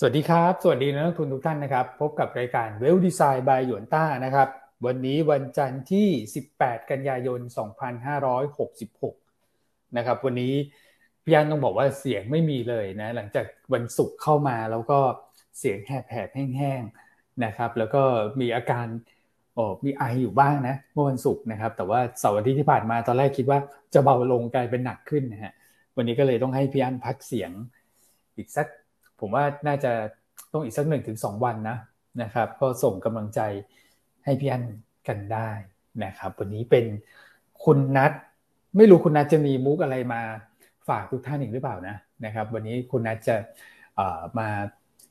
สวัสดีครับ สวัสดีนักลงทุนทุกท่านนะครับ พบกับรายการเวลดีไซน์บายหยวนต้านะครับ วันนี้วันจันทร์ที่ 18 กันยายน 2566 นะครับ วันนี้พี่ยันต้องบอกว่าเสียงไม่มีเลยนะ หลังจากวันศุกร์เข้ามาแล้วก็เสียงแหบๆแห้งๆนะครับ แล้วก็มีอาการโอ้มีไออยู่บ้างนะ เมื่อวันศุกร์นะครับ แต่ว่าเสาร์อาทิตย์ที่ผ่านมาตอนแรกคิดว่าจะเบาลงกลายเป็นหนักขึ้นนะฮะ วันนี้ก็เลยต้องให้พี่อันพักเสียงอีกสัก ผมว่าน่าจะต้องอีกสักหนึ่งถึงสองวันนะนะครับ ก็ส่งกำลังใจให้พี่อันกันได้นะครับ วันนี้เป็นคุณนัทไม่รู้คุณนัทจะมีมุกอะไรมาฝากทุกท่านอีกหรือเปล่านะนะครับ วันนี้คุณนัทจะมา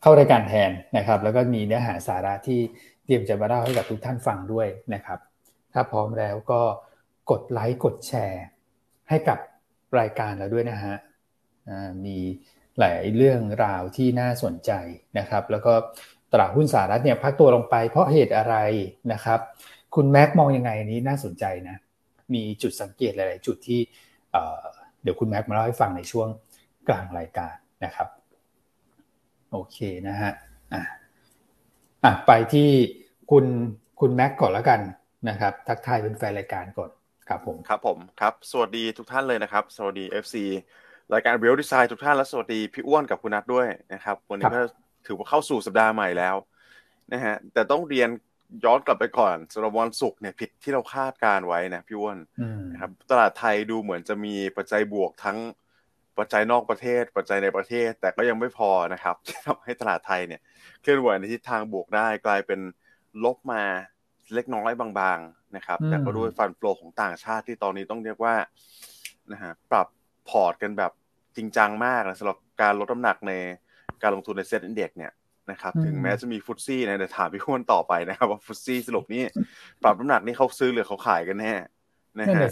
เข้ารายการแทนนะครับ แล้วก็มีเนื้อหาสาระที่เตรียมจะมาเล่าให้กับทุกท่านฟังด้วยนะครับ ถ้าพร้อมแล้วก็กดไลค์กดแชร์ ให้กับรายการเราด้วยนะฮะมี หลายเรื่องราวที่น่าสนใจนะครับ แล้วก็ตลาดหุ้นสหรัฐเนี่ยพักตัวลงไปเพราะเหตุอะไรนะครับ คุณแม็กมองยังไงนี้น่าสนใจนะ มีจุดสังเกตหลาย ๆ จุดที่เดี๋ยวคุณแม็กมาเล่าให้ฟังในช่วงกลางรายการนะครับ โอเคนะฮะอะอะไปที่คุณคุณแม็กก่อนแล้วกันนะครับ ทักทายเป็นแฟนรายการก่อนครับผมครับผมครับ สวัสดีทุกท่านเลยนะครับ สวัสดี FC รายการเวลดีไซน์ทุกท่านและสวัสดีพี่อ้วนกับคุณนัทด้วยนะครับ วันนี้ก็ถือว่าเข้าสู่สัปดาห์ใหม่แล้วนะฮะแต่ต้องเรียนย้อนกลับไปก่อนสำหรับวันศุกร์เนี่ยผิดที่เราคาดการไว้นะพี่อ้วนนะครับตลาดไทยดูเหมือนจะมีปัจจัยบวกทั้งปัจจัยนอกประเทศ ปัจจัยในประเทศ แต่ก็ยังไม่พอนะครับที่ทำให้ตลาดไทยเนี่ยเคลื่อนไหวในทิศทางบวกได้กลายเป็นลบมาเล็กน้อยบางๆนะครับ แต่ก็ด้วย fund flow ของต่างชาติที่ตอนนี้ต้องเรียกว่านะฮะปรับ พอร์ตกันแบบจริงจังมากนะสำหรับการลดน้ำหนักในการลงทุนใน SET Index เนี่ยนะครับถึงแม้จะมี FTSE นะเดี๋ยวถามพี่อ้วนต่อไปนะครับว่า FTSE สรุปนี่ปรับน้ำหนักนี่เขาซื้อหรือเขาขายกันแน่นะฮะ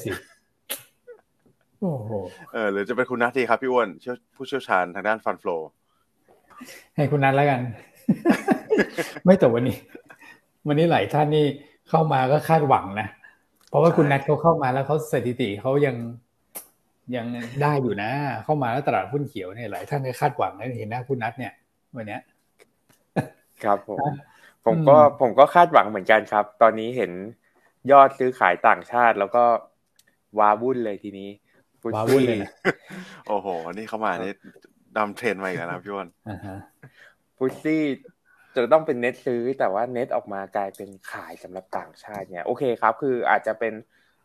โอ้โหเออหรือจะเป็นคุณนัทดีครับพี่อ้วนผู้เชี่ยวชาญทางด้านฟันฟลูให้คุณนัทแล้วกัน ไม่แต่วันนี้ วันนี้หลายท่านนี่เข้ามาก็คาดหวังนะ เพราะว่าคุณนัทเขาเข้ามาแล้วเขาสถิติเขายัง ยังได้อยู่นะ เข้ามาแล้วตลาดหุ้นเขียวเนี่ยหลายท่านก็คาดหวังนะเห็นหน้าคุณนัทเนี่ย วันนี้ครับผมผมก็ผมก็คาดหวังเหมือนกันครับ ตอนนี้เห็นยอดซื้อขายต่างชาติแล้วก็วาวุ่นเลยทีนี้วาวุ่นเลยโอ้โห นี่เข้ามานี่ดำเทรนมาอีกแล้วนะพี่วันฟุตซี่จะต้องเป็นเน็ตซื้อแต่ว่าเน็ตออกมากลายเป็นขายสำหรับต่างชาติเนี่ยโอเคครับ คืออาจจะเป็น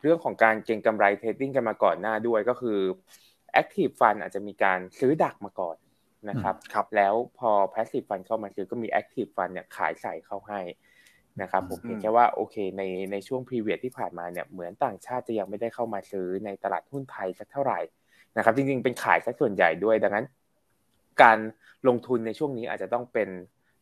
เรื่องของการเก็งกำไรเทรดดิ้งกันมาก่อนหน้าด้วยก็คือ Active Fund อาจจะมีการซื้อดักมาก่อนนะครับรบแล้วพอ Passive Fund เข้ามาซื้อก็มี Active Fund เนี่ยขายใส่เข้าให้นะครับผมเห็นแค่ว่าโอเคในในช่วง period ที่ผ่านมาเนี่ยเหมือนต่างชาติจะยังไม่ได้เข้ามาซื้อในตลาดหุ้นไทยสักเท่าไหร่นะครับจริงๆเป็นขายสักส่วนใหญ่ด้วยดังนั้น การลงทุนในช่วงนี้อาจจะต้องเป็น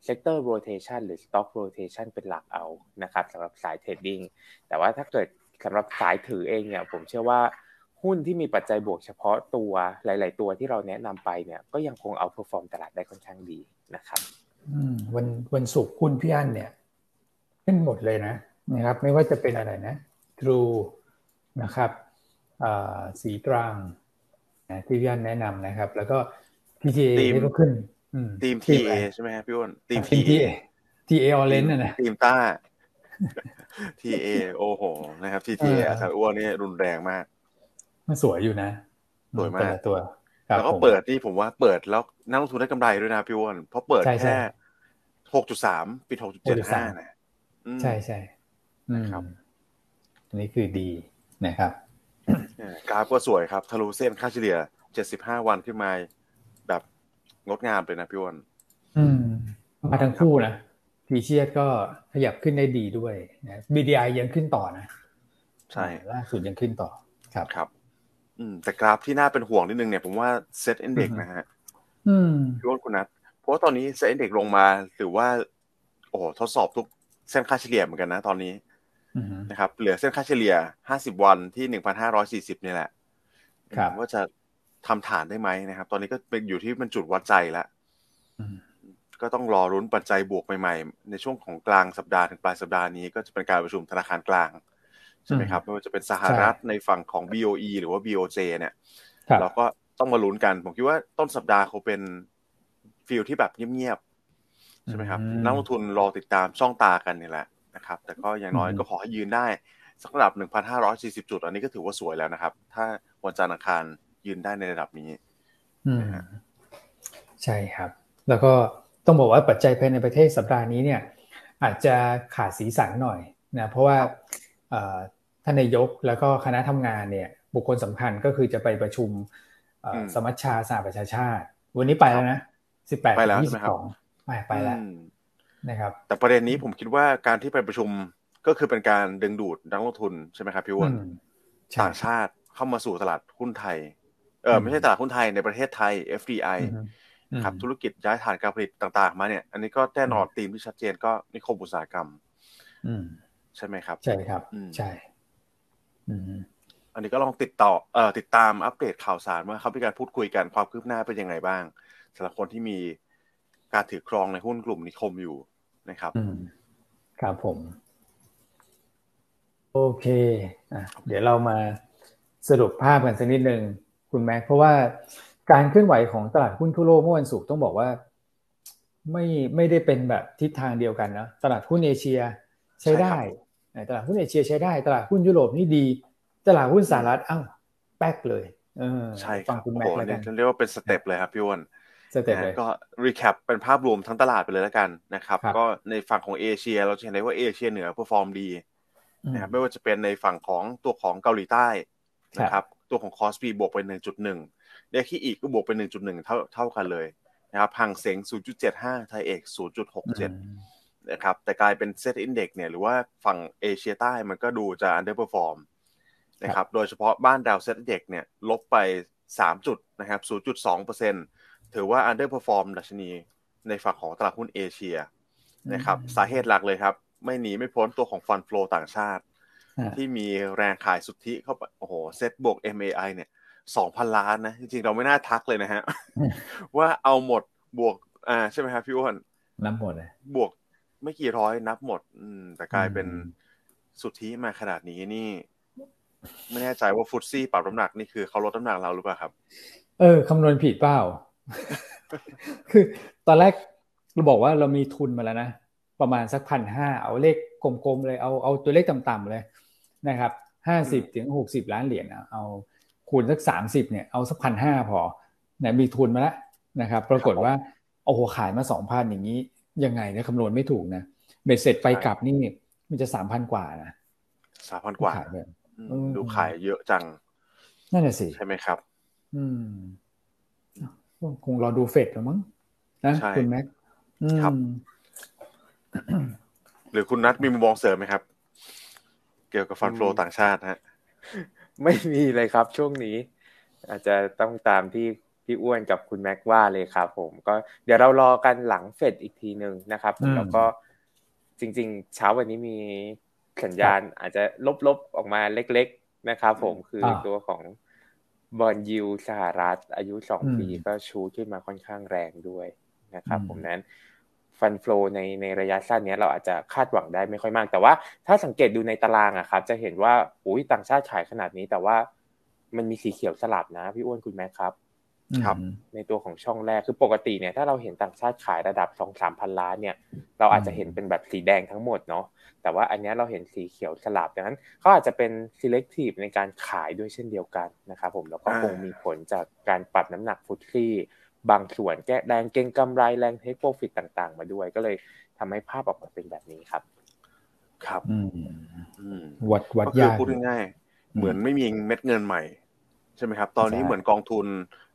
sector rotation หรือ stock rotation เป็นหลักเอานะครับสำหรับสาย trading แต่ว่าถ้าเกิด สำหรับสายถือเองเนี่ย ผมเชื่อว่าหุ้นที่มีปัจจัยบวกเฉพาะตัวหลาย ๆ ตัวที่เราแนะนำไปเนี่ย ก็ยังคง outperform ตลาดได้ค่อนข้างดีนะครับวันวันศุกร์หุ้นพี่อันเนี่ยขึ้นหมดเลยนะนะครับ ไม่ว่าจะเป็นอะไรนะทรูนะครับสีตรังนะที่พี่อันแนะนำนะครับ แล้วก็ TTA นี่ก็ขึ้นทีม TA ใช่ไหมครับพี่อ้นทีม TA TA ออเรนจ์นะทีมต้า ทีเอโอ้โห นะครับทีทีอาจารย์อ้วนนี่รุนแรงมาก มันสวยอยู่นะ สวยมากตัวแล้วก็เปิดนี่ผมว่าเปิดแล้วนักลงทุนได้กำไรด้วยนะพี่อ้วนเพราะเปิดแค่หกจุดสามปิดหกจุดเจ็ดห้านะใช่ใช่ครับอันนี้คือดีนะครับกราฟก็สวยครับทะลุเส้นค่าเฉลี่ยเจ็ดสิบห้าวันขึ้นมาแบบงดงามเลยนะพี่อ้วนอืมมาทั้งคู่นะ พีเชียก็ขยับขึ้นได้ดีด้วยนะ BDI ยังขึ้นต่อนะ ใช่ล่าสุดยังขึ้นต่อครับครับ อืม แต่กราฟที่น่าเป็นห่วงนิดนึงเนี่ยผมว่า SET Index นะฮะ อืมพี่อ้วนคุณนัทเพราะว่าตอนนี้ SET Index ลงมาหรือว่า โอ้ทดสอบทุกเส้นค่าเฉลี่ยเหมือนกันนะตอนนี้นะครับเหลือเส้นค่าเฉลี่ยห้าสิบวันที่หนึ่งพันห้าร้อยสี่สิบนี่แหละครับว่าจะทำฐานได้ไหมนะครับ ตอนนี้ก็เป็นอยู่ที่มันจุดวัดใจแล้ว ก็ต้องรอลุ้นปัจจัยบวกใหม่ๆ ในช่วงของกลางสัปดาห์ถึงปลายสัปดาห์นี้ก็จะเป็นการประชุมธนาคารกลาง ใช่ไหมครับไม่ว่าจะเป็นสหรัฐในฝั่งของ BOE หรือว่า BOJ เนี่ย เราก็ต้องมาลุ้นกัน ผมคิดว่าต้นสัปดาห์เขาเป็นฟิลที่แบบเงียบใช่ไหมครับนักลงทุนรอติดตามช่องตากันนี่แหละนะครับ แต่ก็อย่างน้อยก็ขอให้ยืนได้สักระดับ 1,540 จุด อันนี้ก็ถือว่าสวยแล้วนะครับ ถ้าวันจันทร์อังคารยืนได้ในระดับนี้ใช่ครับ แล้วก็ ต้องบอกว่าปัจจัยภายในประเทศสัปดาห์นี้เนี่ยอาจจะขาดสีสันหน่อยนะเพราะว่าท่านนายกแล้วก็คณะทำงานเนี่ยบุคคลสำคัญก็คือจะไปประชุมสมัชชาสหประชาชาติ วันนี้ไปแล้วนะสิบแปดถึงยี่สิบสองไปไปแล้วนะครับ แต่ประเด็นนี้ผมคิดว่าการที่ไปประชุมก็คือเป็นการดึงดูดนักลงทุนใช่ไหมครับพี่อ้วนต่างชาติเข้ามาสู่ตลาดหุ้นไทยเออไม่ใช่ตลาดหุ้นไทยในประเทศไทย FDI ครับธุรกิจย้ายฐานการผลิตต่าง ๆ มาเนี่ย อันนี้ก็แน่นอนธีมที่ชัดเจนก็นิคมอุตสาหกรรมใช่ไหมครับ ใช่ครับใช่อันนี้ก็ลองติดต่อเอ่อติดตามอัปเดตข่าวสารว่าเขามีการพูดคุยกันความคืบหน้าเป็นยังไงบ้างสำหรับคนที่มีการถือครองในหุ้นกลุ่มนิคมอยู่นะครับครับผม โอเคอะเดี๋ยวเรามาสรุปภาพกันสักนิดหนึ่งคุณแม็กเพราะว่า การเคลื่อนไหวของตลาดหุ้นทั่วโลกเมื่อวันศุกร์ต้องบอกว่าไม่ไม่ได้เป็นแบบทิศทางเดียวกันนะตลาดหุ้นเอเชียใช้ได้ตลาดหุ้นเอเชียใช้ได้ ตลาดหุ้นยุโรปนี่ดี ตลาดหุ้นสหรัฐอ้าวแป๊กเลยเออใช่ฟังคุณแม็กแล้วกันเรียกว่าเป็น step เลยครับพี่อ้วน step เลยก็ recap เป็นภาพรวมทั้งตลาดไปเลยแล้วกันนะครับก็ในฝั่งของเอเชีย เราจะเห็นได้ว่าเอเชียเหนือ perform ดีนะครับไม่ว่าจะเป็นในฝั่งของตัวของเกาหลีใต้นะครับตัวของคอสปีบวกไปหนึ่งจุดหนึ่ง เดียคีอีกก็บวกไปหนึ่งจุดหนึ่งเท่าเท่ากันเลยนะครับหังเสงศูนย์จุดเจ็ดห้า TAIEX ศูนย์จุดหกเจ็ดนะครับ แต่กลายเป็น SET Index เนี่ย หรือว่าฝั่งเอเชียใต้มันก็ดูจะ underperform นะครับ โดยเฉพาะบ้านเรา SET Index เนี่ย ลบไปสามจุดนะครับศูนย์จุดสองเปอร์เซ็นถือว่า underperform ดัชนีในฝั่งของตลาดหุ้นเอเชียนะครับ สาเหตุหลักเลยครับ ไม่หนีไม่พ้นตัวของฟันฟลูต่างชาติ ที่มีแรงขายสุทธิเข้าไปโอ้โหเซตบวก MAI เนี่ย สองพันล้านนะ จริงๆ เราไม่น่าทักเลยนะฮะ ว่าเอาหมดบวก อ่า ใช่ไหมครับพี่อ้วนนับหมดเลยบวกไม่กี่ร้อยนับหมด อืม แต่กลายเป็นสุทธิมาขนาดนี้นี่ ไม่แน่ใจว่าฟุตซี่ปรับน้ำหนักนี่คือเขาลดน้ำหนักเราหรือเปล่าครับ เออคำนวณผิดเปล่า คือตอนแรกเราบอกว่าเรามีทุนมาแล้วนะประมาณสักพันห้าเอาเลขกลมๆเลยเอาเอาตัวเลขต่ำๆเลยนะครับห้าสิบถึงหกสิบล้านเหรียญเอา คูณสักสามสิบเนี่ยเอาสักพันห้าพอเนี่ยมีทุนมาแล้วนะครับ ปรากฏว่าโอ้โหขายมาสองพันอย่างนี้ ยังไงเนี่ยคำนวณไม่ถูกนะเบ็ดเสร็จไปกลับนี่มันจะสามพันกว่านะสามพันกว่าดูขายเยอะจัง นั่นแหละสิ ใช่ไหมครับ อืมคงรอดูเฟดหรือมั้งนะคุณแม็กครับ หรือคุณนัทมีมุมมองเสริมไหมครับ เกี่ยวกับฟันโฟต่างชาติฮะ ไม่มีเลยครับช่วงนี้ อาจจะต้องตามที่พี่อ้วนกับคุณแม็กว่าเลยครับผม ก็เดี๋ยวเรารอกันหลังเฟดอีกทีหนึ่งนะครับแล้วก็จริง ๆ เช้าวันนี้มีสัญญาณอาจจะลบๆออกมาเล็ก ๆ นะครับผมคือตัวของบอลยูสหรัฐอายุสองปีก็ชูขึ้นมาค่อนข้างแรงด้วยนะครับผมนั้น ฟันฟลอในในระยะสั้นนี้เราอาจจะคาดหวังได้ไม่ค่อยมาก แต่ว่าถ้าสังเกตดูในตารางอะครับ จะเห็นว่าอุ้ยต่างชาติขายขนาดนี้ แต่ว่ามันมีสีเขียวสลับนะพี่อ้วนคุณแม่ครับ ครับ ในตัวของช่องแรกคือปกติเนี่ยถ้าเราเห็นต่างชาติขายระดับสองสามพันล้านเนี่ย เราอาจจะเห็นเป็นแบบสีแดงทั้งหมดเนาะแต่ว่าอันนี้เราเห็นสีเขียวสลับดังนั้นเขาอาจจะเป็น selective ในการขายด้วยเช่นเดียวกันนะครับผมแล้วก็คงมีผลจากการปรับน้ำหนักฟุตซี่ บางส่วนแก้แรงเก่งกำไรแรงเทคโปรฟิตต่างๆ มาด้วยก็เลยทำให้ภาพออกมาเป็นแบบนี้ครับ ครับวัดวัดยากพูดง่ายๆเหมือนไม่มีเม็ดเงินใหม่ ใช่ไหมครับ ตอนนี้เหมือนกองทุน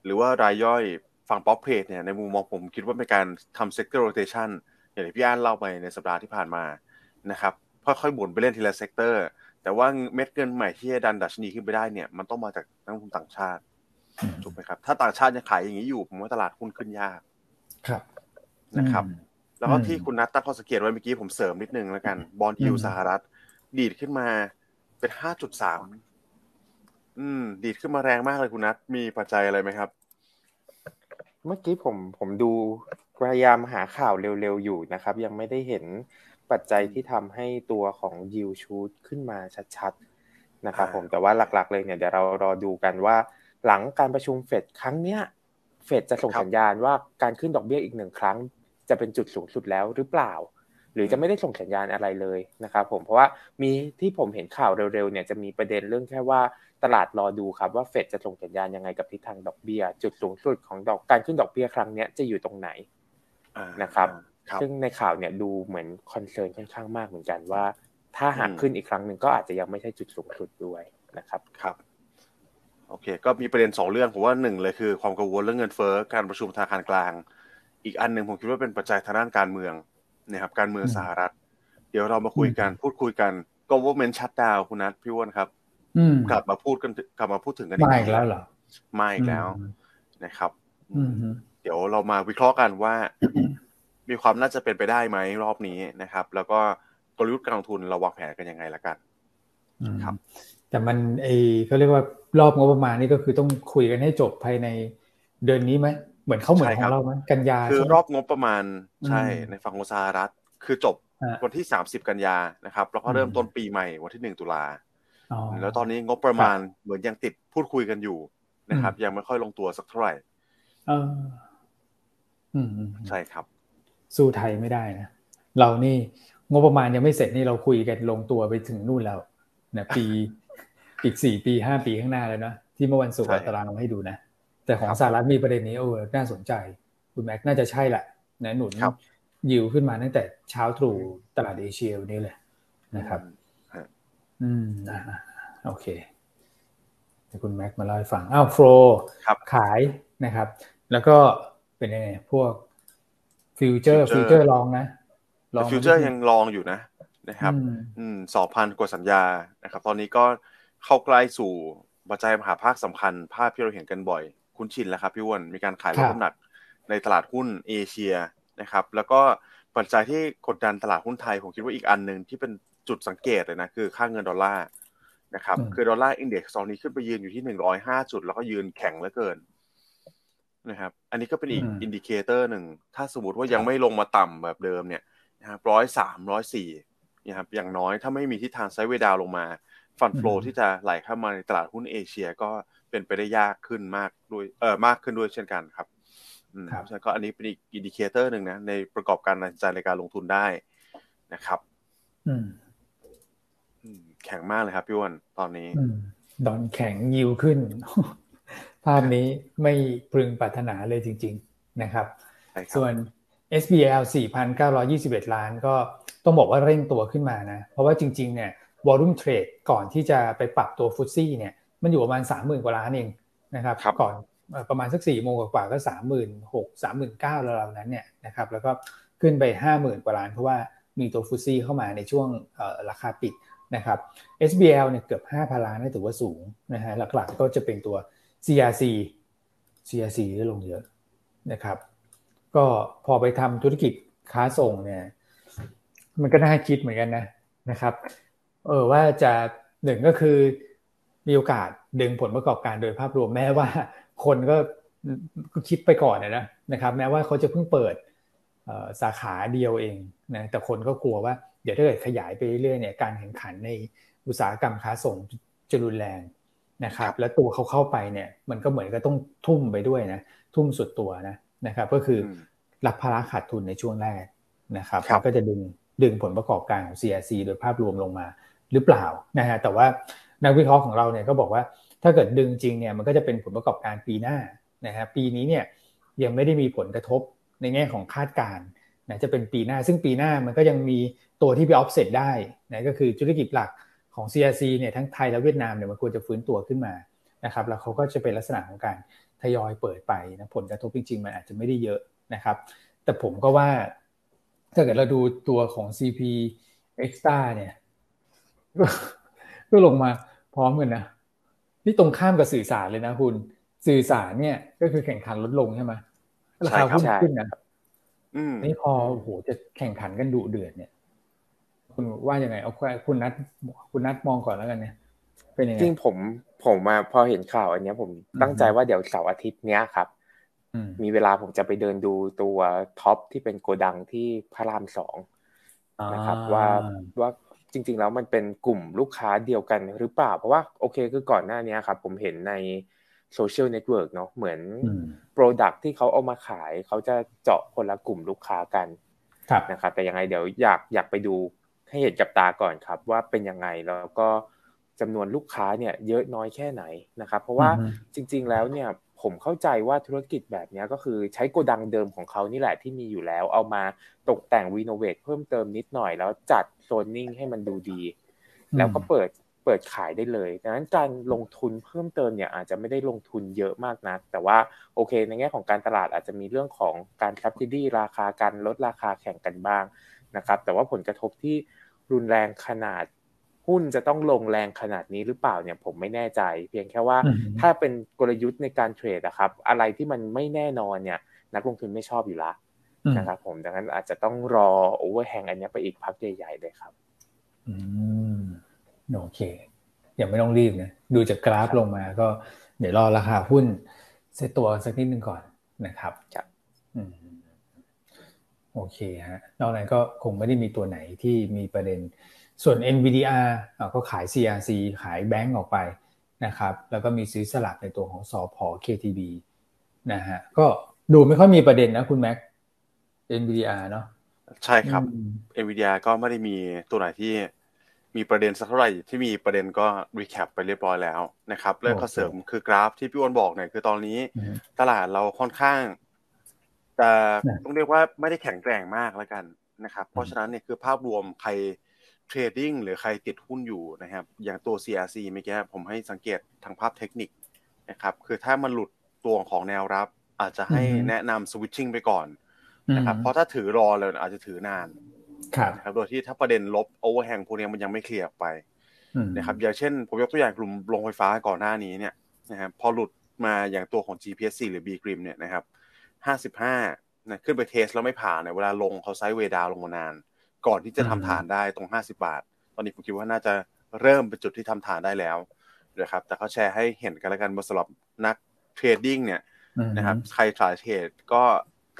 หรือว่ารายย่อยฝั่งป๊อปเพจเนี่ยในมุมมองผมคิดว่าเป็นการทำ sector rotation อย่างที่พี่อันเล่าไปในสัปดาห์ที่ผ่านมานะครับค่อยๆหมุนไปเล่นทีละ sector แต่ว่าเม็ดเงินใหม่ที่จะดันดัชนีขึ้นไปได้เนี่ยมันต้องมาจากนักลงทุนต่างชาติ ถูกไหมครับ ถ้าต่างชาติยังขายอย่างนี้อยู่ผมว่าตลาดหุ้นขึ้นยากครับนะครับ แล้วก็ที่คุณนัทตั้งข้อสังเกตไว้เมื่อกี้ผมเสริมนิดนึงแล้วกัน bond yield สหรัฐ ดีดขึ้นมาเป็นห้าจุดสามอืม ดีดขึ้นมาแรงมากเลยคุณนัทมีปัจจัยอะไรไหมครับ เมื่อกี้ผมผมดูพยายามหาข่าวเร็วๆอยู่นะครับ ยังไม่ได้เห็นปัจจัยที่ทำให้ตัวของยิวชูดขึ้นมาชัดๆนะครับผมแต่ว่าหลักๆเลยเนี่ยเดี๋ยวเรารอดูกันว่า หลังการประชุมเฟดครั้งเนี้ยเฟดจะส่งสัญญาณว่าการขึ้นดอกเบี้ยอีกหนึ่งครั้งจจะเป็นจุดสูงสุดแล้วหรือเปล่า หรือจะไม่ได้ส่งสัญญาณอะไรเลยนะครับผมเพราะว่ามีที่ผมเห็นข่าวเร็วๆเนี่ยจะมีประเด็นเรื่องแค่ว่าตลาดรอดูครับว่าเฟดจะส่งสัญญาณยังไงกับทิศทางดอกเบี้ย จุดสูงสุดของดอกการขึ้นดอกเบี้ยครั้งนี้จะอยู่ตรงไหนนะครับ ซึ่งในข่าวเนี่ยดูเหมือนคอนเซิร์นค่อนข้างมากเหมือนกันว่า ถ้าหากขึ้นอีกครั้งหนึ่งก็อาจจะยังไม่ใช่จุดสูงสุดด้วยนะครับครับ โอเค ก็มีประเด็นสองเรื่องผมว่าหนึ่งเลยคือ ความกังวลเรื่องเงินเฟ้อการประชุมธนาคารกลาง อีกอันหนึ่งผมคิดว่าเป็นปัจจัยทางด้านการเมืองนะครับการเมืองสหรัฐ เดี๋ยวเรามาคุยกันพูดคุยกัน government shutdown คุณนัทพี่วอนครับกลับมาพูดกันกลับมาพูดถึงกันอีกแล้วเหรอมาอีกแล้วนะครับเดี๋ยวเรามาวิเคราะห์กันว่า มีความน่าจะเป็นไปได้ไหมรอบนี้นะครับ แล้วก็กลยุทธ์การลงทุนเราวางแผนกันยังไงละกัน ครับ แต่มันเอเขาเรียกว่า รอบงบประมาณนี่ก็คือต้องคุยกันให้จบภายในเดือนนี้ไหมเหมือนเขาเหมือนของเราไหมกันยาคือรอบงบประมาณใช่ในฝั่งของสหรัฐ คือจบวันที่สามสิบกันยานะครับแล้วก็เริ่มต้นปีใหม่วันที่หนึ่งตุลาแล้วตอนนี้งบประมาณเหมือนยังติดพูดคุยกันอยู่นะครับ ยังไม่ค่อยลงตัวสักเท่าไหร่ใช่ครับ สู้ไทยไม่ได้นะเรานี่งบประมาณยังไม่เสร็จนี่เราคุยกันลงตัวไปถึงนู่นแล้วนะปี อีกสี่ปีห้าปีข้างหน้าแล้วนะที่เมื่อวันศุกร์ตารางมาให้ดูนะ แต่ของสหรัฐมีประเด็นนี้โอ้น่าสนใจ คุณแม็กน่าจะใช่แหละนะหนุนยิวขึ้นมาตั้งแต่เช้าตรู่ตลาดเอเชียวันนี้เลยนะครับ อืมอ่าโอเคคุณแม็กมาเล่าให้ฟังอ้าว flow ขายนะครับ แล้วก็เป็นยังไงพวก futures futures long นะ futures ยัง long อยู่นะนะครับ อืมสองพันกว่าสัญญานะครับ ตอนนี้ก็ เข้าใกล้สู่ปัจจัยมหภาคสำคัญ ภาพที่เราเห็นกันบ่อย คุ้นชินแล้วครับพี่วอนมีการขายลดน้ำหนักในตลาดหุ้นเอเชียนะครับ แล้วก็ปัจจัยที่กดดันตลาดหุ้นไทย ผมคิดว่าอีกอันหนึ่งที่เป็นจุดสังเกตเลยนะ คือค่าเงินดอลลาร์นะครับ คือ dollar index ตอนนี้ขึ้นไปยืนอยู่ที่หนึ่งร้อยห้าจุด แล้วก็ยืนแข็งเหลือเกินนะครับ อันนี้ก็เป็นอีก indicator หนึ่ง ถ้าสมมติว่ายังไม่ลงมาต่ำแบบเดิมเนี่ยนะครับร้อยสามร้อยสี่นะครับอย่างน้อยถ้าไม่มีทิศทาง sideway down ลงมา fund flow ที่จะไหลเข้ามาในตลาดหุ้นเอเชียก็เป็นไปได้ยากขึ้นมากด้วยเออมากขึ้นด้วยเช่นกันครับครับก็อันนี้เป็นอีก indicator หนึ่งนะในประกอบการตัดสินใจในการลงทุนได้นะครับ อืมแข็งมากเลยครับพี่วันตอนนี้ดอลแข็ง yield ขึ้น ภาพนี้ไม่พึงปรารถนาเลยจริง ๆนะครับ ส่วน SBL 4,921 ล้านก็ต้องบอกว่าเร่งตัวขึ้นมานะ เพราะว่าจริง ๆ เนี่ย วอลุ่มเทรดก่อนที่จะไปปรับตัวฟุตซี่เนี่ยมันอยู่ประมาณ 30,000 กว่าล้านเองนะครับรบก่อนประมาณสัก4โมงกว่าก็ 36,000 39,000แล้วนั้นเนี่ยนะครับแล้วก็ขึ้นไป 50,000 กว่าล้าน เพราะว่ามีตัวฟุตซี่เข้ามาในช่วงราคาปิดนะครับ SBL เนี่ยเกือบ 5,000 ล้านนี่ถือว่าสูงนะฮะหลักๆก็จะเป็นตัว CRC CRC ได้ลงเยอะนะครับ ก็พอไปทำธุรกิจค้าส่งเนี่ยมันก็น่าคิดเหมือนกันนะนะครับ เออว่าจะหนึ่งก็คือมีโอกาสดึงผลประกอบการโดยภาพรวมแม้ว่าคนก็คิดไปก่อนนะนะครับ แม้ว่าเขาจะเพิ่งเปิดสาขาเดียวเองนะแต่คนก็กลัวว่าเดี๋ยวถ้าเกิดขยายไปเรื่อยๆเนี่ยการแข่งขันในอุตสาหกรรมค้าส่งจะรุนแรงนะครับ แล้วตัวเขาเข้าไปเนี่ยมันก็เหมือนก็ต้องทุ่มไปด้วยนะทุ่มสุดตัวนะนะครับ ก็คือรับภาระขาดทุนในช่วงแรกนะครับก็จะดึงดึงผลประกอบการของ CRC โดยภาพรวมลงมา หรือเปล่านะฮะแต่ว่านักวิเคราะห์ของเราเนี่ยก็บอกว่าถ้าเกิดดึงจริงเนี่ยมันก็จะเป็นผลประกอบการปีหน้านะฮะปีนี้เนี่ยยังไม่ได้มีผลกระทบในแง่ของคาดการณ์นะจะเป็นปีหน้า ซึ่งปีหน้ามันก็ยังมีตัวที่ไปออฟเซตได้นะก็คือธุรกิจหลักของ CRC เนี่ยทั้งไทยและเวียดนามเนี่ยมันควรจะฟื้นตัวขึ้นมานะครับแล้วเขาก็จะเป็นลักษณะของการทยอยเปิดไปนะผลกระทบจริงๆ มันอาจจะไม่ได้เยอะนะครับ แต่ผมก็ว่าถ้าเกิดเราดูตัวของ CP Extra เนี่ย ก็ลงมาพร้อมกันนะนี่ตรงข้ามกับสื่อสารเลยนะคุณ สื่อสารเนี่ย ก็คือแข่งขันลดลงใช่ไหมราคาหุ้นขึ้นนะนี่พอโหจะแข่งขันกันดุเดือดเนี่ย คุณว่ายังไงเอาคุณนัดคุณนัดมองก่อนแล้วกันเนี่ยเป็นยังไงจริงผมผมมาพอเห็นข่าวอันนี้ผมตั้งใจว่าเดี๋ยวเสาร์อาทิตย์เนี้ยครับมีเวลาผมจะไปเดินดูตัวท็อปที่เป็นโกดังที่พระรามสองนะครับ ว่าว่า จริง ๆ แล้วมันเป็นกลุ่มลูกค้าเดียวกันหรือเปล่า เพราะว่าโอเคคือก่อนหน้านี้ครับผมเห็นใน social network เนาะเหมือน Product ที่เขาเอามาขาย เขาจะเจาะคนละกลุ่มลูกค้ากันนะครับแต่ยังไงเดี๋ยวอยากอยากไปดูให้เห็นกับตาก่อนครับ ว่าเป็นยังไงแล้วก็จำนวนลูกค้าเนี่ยเยอะน้อยแค่ไหนนะครับ เพราะว่าจริง ๆ แล้วเนี่ยผมเข้าใจว่าธุรกิจแบบนี้ก็คือใช้โกดังเดิมของเขานี่แหละที่มีอยู่แล้ว เอามาตกแต่งรีโนเวทเพิ่มเติมนิดหน่อยแล้วจัด โซนนิ่งให้มันดูดี แล้วก็เปิดเปิดขายได้เลยดังนั้นการลงทุนเพิ่มเติมเนี่ยอาจจะไม่ได้ลงทุนเยอะมากนะแต่ว่าโอเค ในแง่ของการตลาดอาจจะมีเรื่องของการซับซิดีราคาการลดราคาแข่งกันบ้างนะครับ แต่ว่าผลกระทบที่รุนแรงขนาดหุ้นจะต้องลงแรงขนาดนี้หรือเปล่าเนี่ยผมไม่แน่ใจ เพียงแค่ว่าถ้าเป็นกลยุทธ์ในการเทรดนะครับ อะไรที่มันไม่แน่นอนเนี่ย นักลงทุนไม่ชอบอยู่ละ นะครับผมดังนั้นอาจจะต้องรอโอเวอร์แฮงอันนี้ไปอีกพักใหญ่ๆเลยครับ อืมโอเคยังไม่ต้องรีบนะดูจากกราฟลงมาก็เดี๋ยวรอราคาหุ้นเซตตัวสักนิดนึงก่อนนะครับครับโอเคฮะนอกนั้นก็คงไม่ได้มีตัวไหนที่มีประเด็น ส่วน NVDR ก็ขาย CRC ขายแบงก์ออกไปนะครับ แล้วก็มีซื้อสลักในตัวของสอพอ KTB นะฮะก็ดูไม่ค่อยมีประเด็นนะคุณแม็ก NVDR เนาะใช่ครับ NVDR ก็ไม่ได้มีตัวไหนที่มีประเด็นสักเท่าไหร่ที่มีประเด็นก็ recap ไปเรียบร้อยแล้วนะครับเรื่องขอเสริมคือกราฟที่พี่อ้วนบอกเนี่ยคือตอนนี้ตลาดเราค่อนข้างแต่ต้องเรียกว่าไม่ได้แข็งแกร่งมากแล้วกันนะครับ เพราะฉะนั้นเนี่ยคือภาพรวมใคร trading หรือใครติดหุ้นอยู่นะครับ อย่างตัว CRC เมื่อกี้ผมให้สังเกตทางภาพเทคนิคนะครับ คือถ้ามันหลุดตัวของแนวรับ อาจจะให้แนะนำ switching ไปก่อน นะครับเพราะถ้าถือรอเลยอาจจะถือนานนะครับโดยที่ถ้าประเด็นลบ overhang พวกนี้มันยังไม่ clear ไปนะครับอย่างเช่น ผมยกตัวอย่างกลุ่มโรงไฟฟ้าก่อนหน้านี้เนี่ยนะครับพอหลุดมาอย่างตัวของ GPSC หรือ B กริมเนี่ยนะครับห้าสิบห้านะขึ้นไป test แล้วไม่ผ่านเนี่ยเวลาลงเขา sideway down ลงมานาน ก่อนที่จะทำฐานได้ตรงห้าสิบบาท ตอนนี้ผมคิดว่าน่าจะเริ่มเป็นจุดที่ทำฐานได้แล้วนะครับแต่เขาแชร์ให้เห็นกันแล้วกันสำหรับนัก trading เนี่ยนะครับใครทราย trade ก็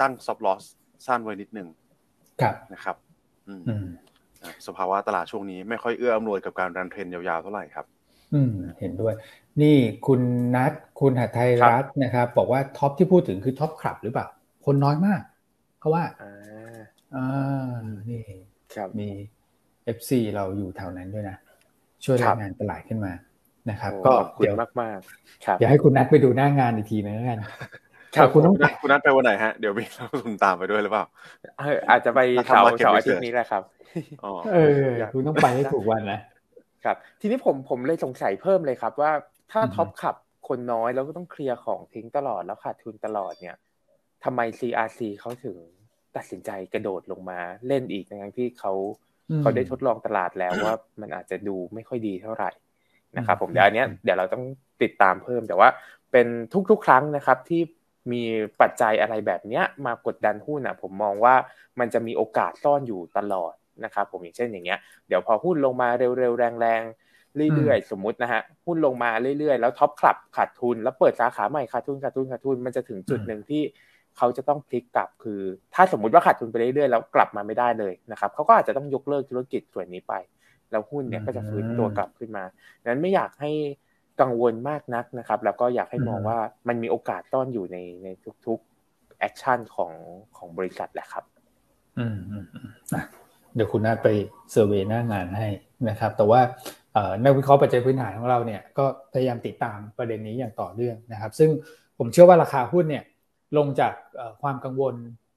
ตั้ง stop loss สั้นไว้นิดนึงนะครับสภาวะตลาดช่วงนี้ไม่ค่อยเอื้ออำนวยกับการ run trend ยาวๆเท่าไหร่ครับ อืม เห็นด้วย นี่คุณนัทคุณหัตไทยรัตน์นะครับบอกว่า Tops ที่พูดถึงคือ Tops Club หรือเปล่า คนน้อยมากเขาว่าอ่านี่ครับมี FC เราอยู่แถวนั้นด้วยนะ ช่วยรายงานตลาดขึ้นมานะครับ ก็เดี๋ยวมากมากเดี๋ยวให้คุณนัทไปดูหน้างานอีกทีนึงแล้วกัน ครับคุณต้องคุณนัทไปวันไหนฮะเดี๋ยวมีนักทุนตามไปด้วยหรือเปล่าอาจจะไปเสาร์เสาร์อาทิตย์นี้แหละครับเออคุณต้องไปให้ถูกวันนะครับ ทีนี้ผมผมเลยสงสัยเพิ่มเลยครับ ว่าถ้า Tops Club คนน้อยแล้วก็ต้อง clear ของทิ้งตลอดแล้วขาดทุนตลอดเนี่ยทำไม CRC เขาถึงตัดสินใจกระโดดลงมาเล่นอีกทั้งที่เขาเขาได้ทดลองตลาดแล้วว่ามันอาจจะดูไม่ค่อยดีเท่าไหร่นะครับ ผมเดี๋ยวอันนี้เดี๋ยวเราต้องติดตามเพิ่มแต่ว่าเป็นทุกๆ ครั้งนะครับที่ มีปัจจัยอะไรแบบเนี้ยมากดดันหุ้นอะผมมองว่ามันจะมีโอกาสซ่อนอยู่ตลอดนะครับผมอย่างเช่นอย่างเงี้ยเดี๋ยวพอหุ้นลงมาเร็วๆแรงๆเรื่อยๆ สมมุตินะฮะหุ้นลงมาเรื่อยๆ แล้ว Tops Club ขาดทุน แล้วเปิดสาขาใหม่ขาดทุนขาดทุนขาดทุนมันจะถึงจุดหนึ่งที่เขาจะต้องพลิกกลับคือ ถ้าสมมุติว่าขาดทุนไปเรื่อยๆแล้วกลับมาไม่ได้เลยนะครับเขาก็อาจจะต้องยกเลิกธุรกิจส่วนนี้ไป แล้วหุ้นเนี่ยก็จะฟื้นตัวกลับขึ้นมาดังนั้นไม่อยากให้ กังวลมากนักนะครับ แล้วก็อยากให้มองว่ามันมีโอกาส turn อยู่ในในทุกๆ action ของของบริษัทแหละครับ อืมอืมเดี๋ยวคุณนาไปเซอร์เวยหน้างานให้นะครับ แต่ว่านักวิเคราะห์ปัจจัยพื้นฐานของเราเนี่ยก็พยายามติดตามประเด็นนี้อย่างต่อเนื่องนะครับ ซึ่งผมเชื่อว่าราคาหุ้นเนี่ยลงจากความกังวล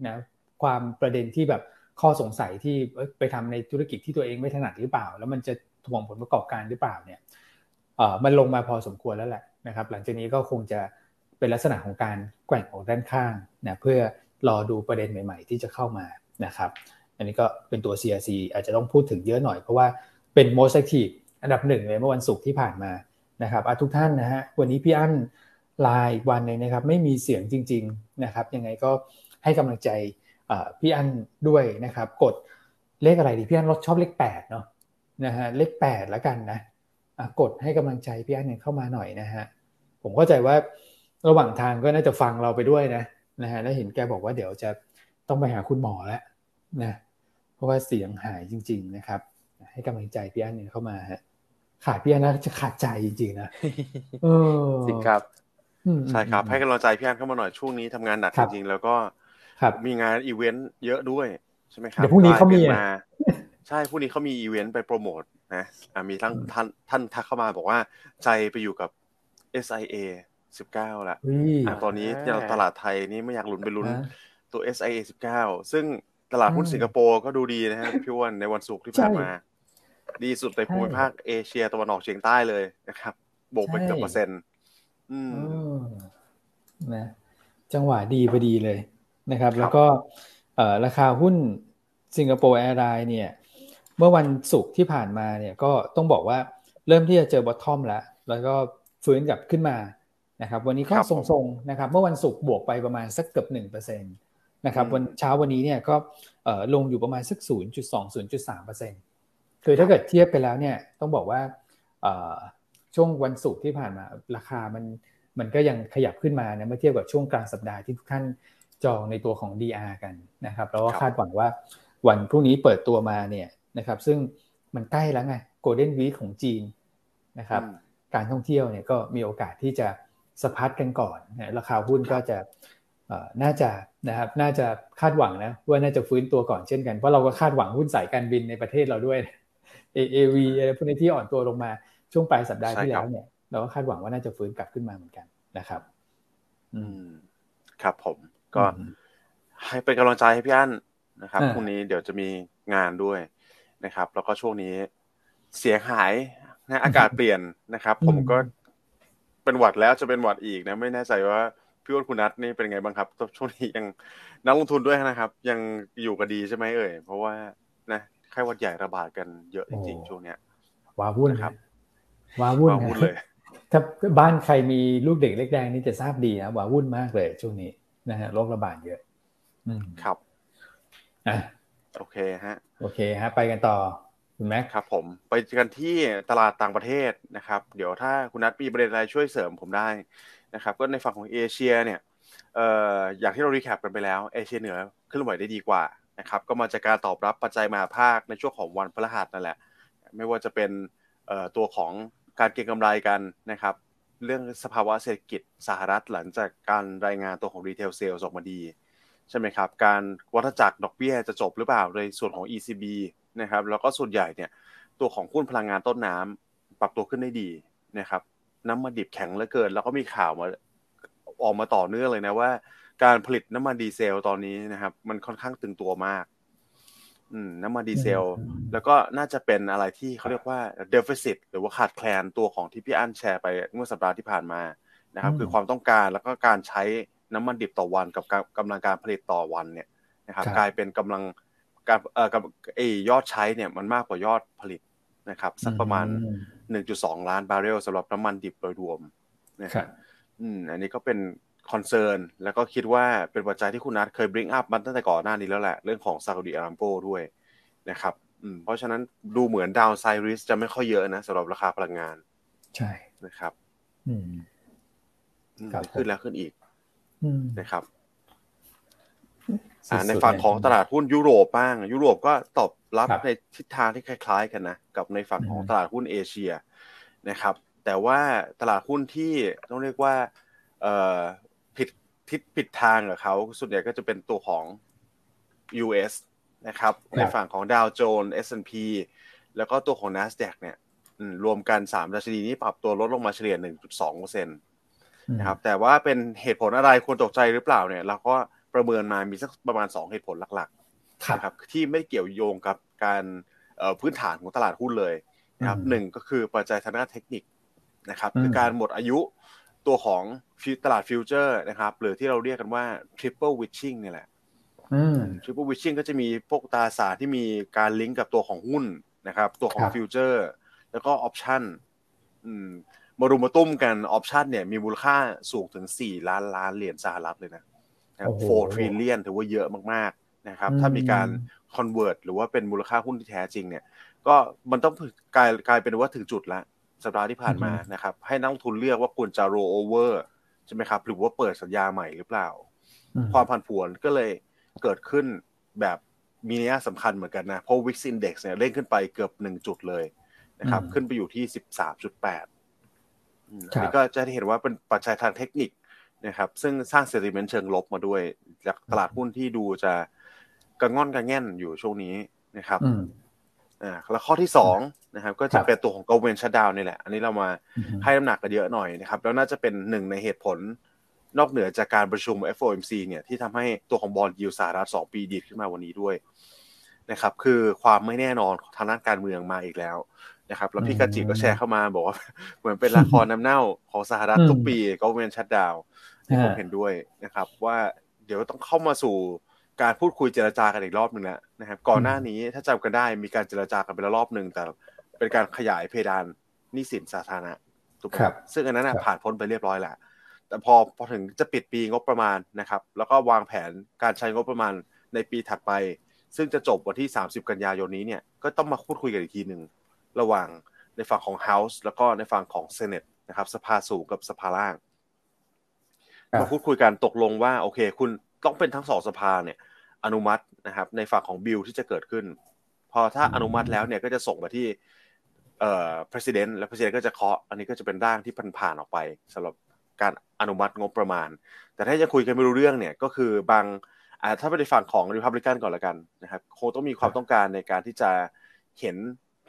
นะความประเด็นที่แบบข้อสงสัยที่ไปทำในธุรกิจที่ตัวเองไม่ถนัดหรือเปล่า แล้วมันจะถ่วงผลประกอบการหรือเปล่าเนี่ย มันลงมาพอสมควรแล้วแหละนะครับ หลังจากนี้ก็คงจะเป็นลักษณะของการแกว่งออกด้านข้างนะเพื่อรอดูประเด็นใหม่ ๆ ที่จะเข้ามานะครับ อันนี้ก็เป็นตัว CRC อาจจะต้องพูดถึงเยอะหน่อยเพราะว่าเป็น most active อันดับหนึ่งเลยเมื่อวันศุกร์ที่ผ่านมานะครับทุกท่านนะฮะวันนี้พี่อั้นลายวันหนึ่งนะครับ ไม่มีเสียงจริง ๆนะครับ ยังไงก็ให้กำลังใจพี่อั้นด้วยนะครับ กดเลขอะไรดีพี่อั้นรถชอบเลขแปดเนาะนะฮะเลขแปดแล้วกันนะ กดให้กำลังใจพี่อันเนี่ยเข้ามาหน่อยนะฮะผมเข้าใจว่าระหว่างทางก็น่าจะฟังเราไปด้วยนะนะฮะแล้วเห็นแกบอกว่าเดี๋ยวจะต้องไปหาคุณหมอแล้วนะเพราะว่าเสียงหายจริง ๆ นะครับ ให้กำลังใจพี่อันเนี่ยเข้ามาฮะขาดพี่อันนะจะขาดใจจริงๆนะเออจริงครับใช่ครับ ให้กำลังใจพี่อันเข้ามาหน่อยช่วงนี้ทำงานหนักจริงๆแล้วก็มีงานอีเวนต์เยอะด้วยใช่ไหมครับเดี๋ยวพรุ่งนี้เขามีมาใช่พรุ่งนี้เขามีอีเวนต์ไปโปรโมท นะมีทั้งท่านท่านทักเข้ามาบอกว่าใจไปอยู่กับ SIA สิบเก้าละตอนนี้ตลาดไทยนี่ไม่อยากลุ้นไปลุ้นตัว SIA สิบเก้าซึ่งตลาดหุ้นสิงคโปร์ก็ดูดีนะฮะพี่วันในวันศุกร์ที่ผ่านมา ดีสุดในภูมิภาคเอเชียตะวันออกเฉียงใต้เลยนะครับโบกไปเกือบเปอร์เซ็นต์อืมนะจังหวะดีพอดีเลยนะครับ แล้วก็ราคาหุ้น Singapore Airlines เนี่ย เมื่อวันศุกร์ที่ผ่านมาเนี่ยก็ต้องบอกว่าเริ่มที่จะเจอ bottom แล้ว แล้วก็ฟื้นกลับขึ้นมานะครับ วันนี้ก็ทรงๆนะครับ เมื่อวันศุกร์บวกไปประมาณสักเกือบหนึ่งเปอร์เซ็นต์นะครับวันเช้าวันนี้เนี่ยก็ลงอยู่ประมาณสัก 0.2 0.3%คือถ้าเกิดเทียบไปแล้วเนี่ยต้องบอกว่าช่วงวันศุกร์ที่ผ่านมาราคามันมันก็ยังขยับขึ้นมานะเมื่อเทียบกับช่วงกลางสัปดาห์ที่ทุกท่านจองในตัวของ DR กันนะครับแล้วก็คาดหวังว่าวันพรุ่งนี้เปิดตัวมาเนี่ย นะครับ ซึ่งมันใกล้แล้วไงโกลเด้นวีคของจีนนะครับ การท่องเที่ยวเนี่ยก็มีโอกาสที่จะสะพัดกันก่อนนะราคาหุ้นก็จะน่าจะนะครับน่าจะคาดหวังนะว่าน่าจะฟื้นตัวก่อนเช่นกันเพราะเราก็คาดหวังหุ้นสายการบินในประเทศเราด้วย AAV อะไรพวกนี้ที่อ่อนตัวลงมาช่วงปลายสัปดาห์ที่แล้วเนี่ยเราก็คาดหวังว่าน่าจะฟื้นกลับขึ้นมาเหมือนกันนะครับ อืม ครับผมก็ให้เป็นกำลังใจให้พี่อั้นนะครับพรุ่งนี้เดี๋ยวจะมีงานด้วย นะครับ แล้วก็ช่วงนี้เสียงหายนะอากาศเปลี่ยนนะครับ ผมก็เป็นหวัดแล้วจะเป็นหวัดอีกนะ ไม่แน่ใจว่าพี่อ้นคุณนัทนี่เป็นไงบ้างครับช่วงนี้ยังนักลงทุนด้วยนะครับ ยังอยู่กันดีใช่ไหมเอ่ยเพราะว่านะไข้หวัดใหญ่ระบาดกันเยอะจริงๆช่วงเนี้ยว้าวุ่นครับว้าวุ่นว้าวุ่นเลย ถ้าบ้านใครมีลูกเด็กเล็กแดงนี่จะทราบดีนะว้าวุ่นมากเลยช่วงนี้นะฮะโรคระบาดเยอะครับอะ โอเคฮะโอเคฮะไปกันต่อคุณแม็กครับผมไปกันที่ตลาดต่างประเทศนะครับ เดี๋ยวถ้าคุณนัทมีประเด็นอะไรช่วยเสริมผมได้นะครับ ก็ในฝั่งของเอเชียเนี่ยเอ่ออย่างที่เรารีแคปกันไปแล้วเอเชียเหนือขึ้นไหวได้ดีกว่านะครับก็มาจากการตอบรับปัจจัยมหภาคในช่วงของวันพฤหัสนั่นแหละ ไม่ว่าจะเป็นเอ่อตัวของการเก็งกำไรกันนะครับ เรื่องสภาวะเศรษฐกิจสหรัฐหลังจากการรายงานตัวของ retail sales ออกมาดี ใช่ไหมครับ การวัฏจักรดอกเบี้ยจะจบหรือเปล่าในส่วนของ ECB นะครับ แล้วก็ส่วนใหญ่เนี่ยตัวของหุ้นพลังงานต้นน้ำปรับตัวขึ้นได้ดีนะครับ น้ำมันดิบแข็งเหลือเกิน แล้วก็มีข่าวมาออกมาต่อเนื่องเลยนะว่า การผลิตน้ำมันดีเซลตอนนี้นะครับ มันค่อนข้างตึงตัวมาก อืม น้ำมันดีเซล แล้วก็น่าจะเป็นอะไรที่เขาเรียกว่า deficit หรือว่าขาดแคลนตัวของที่พี่อ้วนแชร์ไปเมื่อสัปดาห์ที่ผ่านมานะครับ คือความต้องการแล้วก็การใช้ น้ำมันดิบต่อวันกับกำลังการผลิตต่อวันเนี่ยนะครับ กลายเป็นกำลังการเอ่อกับไอยอดใช้เนี่ยมันมากกว่ายอดผลิตนะครับ สักประมาณ 1.2 ล้านบาร์เรลสำหรับน้ำมันดิบโดยรวมนะครับอืมอันนี้ก็เป็น concern แล้วก็คิดว่าเป็นปัจจัยที่คุณนัทเคย bring up มาตั้งแต่ก่อนหน้านี้แล้วแหละ เรื่องของซาอุดิอารามโกด้วยนะครับอืมเพราะฉะนั้นดูเหมือน downside risk จะไม่ค่อยเยอะนะสำหรับราคาพลังงาน ใช่นะครับ อืมขึ้นแล้วขึ้นอีก นะครับในฝั่งของตลาดหุ้นยุโรปบ้าง ยุโรปก็ตอบรับในทิศทางที่คล้าย ๆ กันนะกับในฝั่งของตลาดหุ้นเอเชียนะครับ แต่ว่าตลาดหุ้นที่ต้องเรียกว่าผิดทิศผิดทางกับเขาส่วนใหญ่ก็จะเป็นตัวของ US นะครับ ในฝั่งของดาวโจนส์ S&P แล้วก็ตัวของ NASDAQ เนี่ยรวมกัน3ดัชนีนี้ปรับตัวลดลงมาเฉลี่ย 1.2%เนะครับแต่ว่าเป็นเหตุผลอะไรควรตกใจหรือเปล่าเนี่ยเราก็ประเมินมามีสักประมาณ 2 เหตุผลหลักๆนะครับที่ไม่เกี่ยวโยงกับการพื้นฐานของตลาดหุ้นเลยนะครับหนึ่งก็คือปัจจัยทางด้านเทคนิคนะครับคือการหมดอายุตัวของตลาดฟิวเจอร์นะครับหรือที่เราเรียกกันว่า triple witching นี่แหละ triple witching ก็จะมีพวกตราสารที่มีการลิงก์กับตัวของหุ้นนะครับ ตัวของฟิวเจอร์ แล้วก็ option มารุมมาตุ้มกัน option เนี่ยมีมูลค่าสูงถึง 4 ล้านล้านเหรียญสหรัฐเลยนะ four trillion ถือว่าเยอะมากๆนะครับ ถ้ามีการ convert หรือว่าเป็นมูลค่าหุ้นที่แท้จริงเนี่ย ก็มันต้องกลายกลายเป็นว่าถึงจุดแล้วสัปดาห์ที่ผ่านมานะครับ ให้นักลงทุนเลือกว่าควรจะโรโอเวอร์ใช่ไหมครับ หรือว่าเปิดสัญญาใหม่หรือเปล่า ความผันผวนก็เลยเกิดขึ้นแบบมีนัยสำคัญเหมือนกันนะ เพราะ VIX Index เนี่ยเล่นขึ้นไปเกือบหนึ่งจุดเลยนะครับ ขึ้นไปอยู่ที่สิบสามจุดแปด อันนี้ก็จะเห็นว่าเป็นปัจจัยทางเทคนิคนะครับซึ่งสร้างเซติเมนต์เชิงลบมาด้วย จากตลาดหุ้นที่ดูจะกระง่อนกระแง่นอยู่ช่วงนี้นะครับอ่าแล้วข้อที่สองนะครับ ก็จะเป็นตัวของ government shutdown นี่แหละ อันนี้เรามาให้น้ำหนักกันเยอะหน่อยนะครับ แล้วน่าจะเป็นหนึ่งในเหตุผลนอกเหนือจากการประชุม FOMC เนี่ยที่ทำให้ตัวของบอลยูสหรัฐสองปีดีขึ้นมาวันนี้ด้วยนะครับ คือความไม่แน่นอนทางด้านการเมืองมาอีกแล้ว นะครับแล้วพี่กาจิก็แชร์เข้ามาบอกว่า เหมือนเป็นละครน้ำเน่าของสหรัฐทุกปีก็เวนชัดดาวที่ผมเห็นด้วยนะครับ ว่าเดี๋ยวต้องเข้ามาสู่การพูดคุยเจรจากันอีกรอบหนึ่งแล้วนะครับก่อนหน้านี้ถ้าจำกันได้มีการเจรจากันไปแล้วรอบหนึ่งแต่เป็นการขยายเพดานหนี้สินสาธารณะถูกไหมซึ่งอันนั้นผ่านพ้นไปเรียบร้อยแล้วแต่พอพอถึงจะปิดปีงบประมาณนะครับ แล้วก็วางแผนการใช้งบประมาณในปีถัดไป ซึ่งจะจบวันที่ 30 กันยายนนี้เนี่ยก็ต้องมาพูดคุยกันอีกทีหนึ่ง ระหว่างในฝั่งของ House แล้วก็ในฝั่งของ Senate นะครับสภาสูงกับสภาล่างมาพูดคุยกันตกลงว่าโอเค คุณต้องเป็นทั้งสองสภาเนี่ยอนุมัตินะครับ ในฝั่งของบิลที่จะเกิดขึ้น พอถ้าอนุมัติแล้วเนี่ยก็จะส่งมาที่เอ่อ president แล้ว president ก็จะเคาะ อันนี้ก็จะเป็นร่างที่ผ่านผ่านออกไปสำหรับการอนุมัติงบประมาณ แต่ถ้าจะคุยกันไม่รู้เรื่องเนี่ยก็คือบางอ่าถ้าไปในฝั่งของ Republican ก่อนละกันนะครับคงต้องมีความต้องการในการที่จะเห็น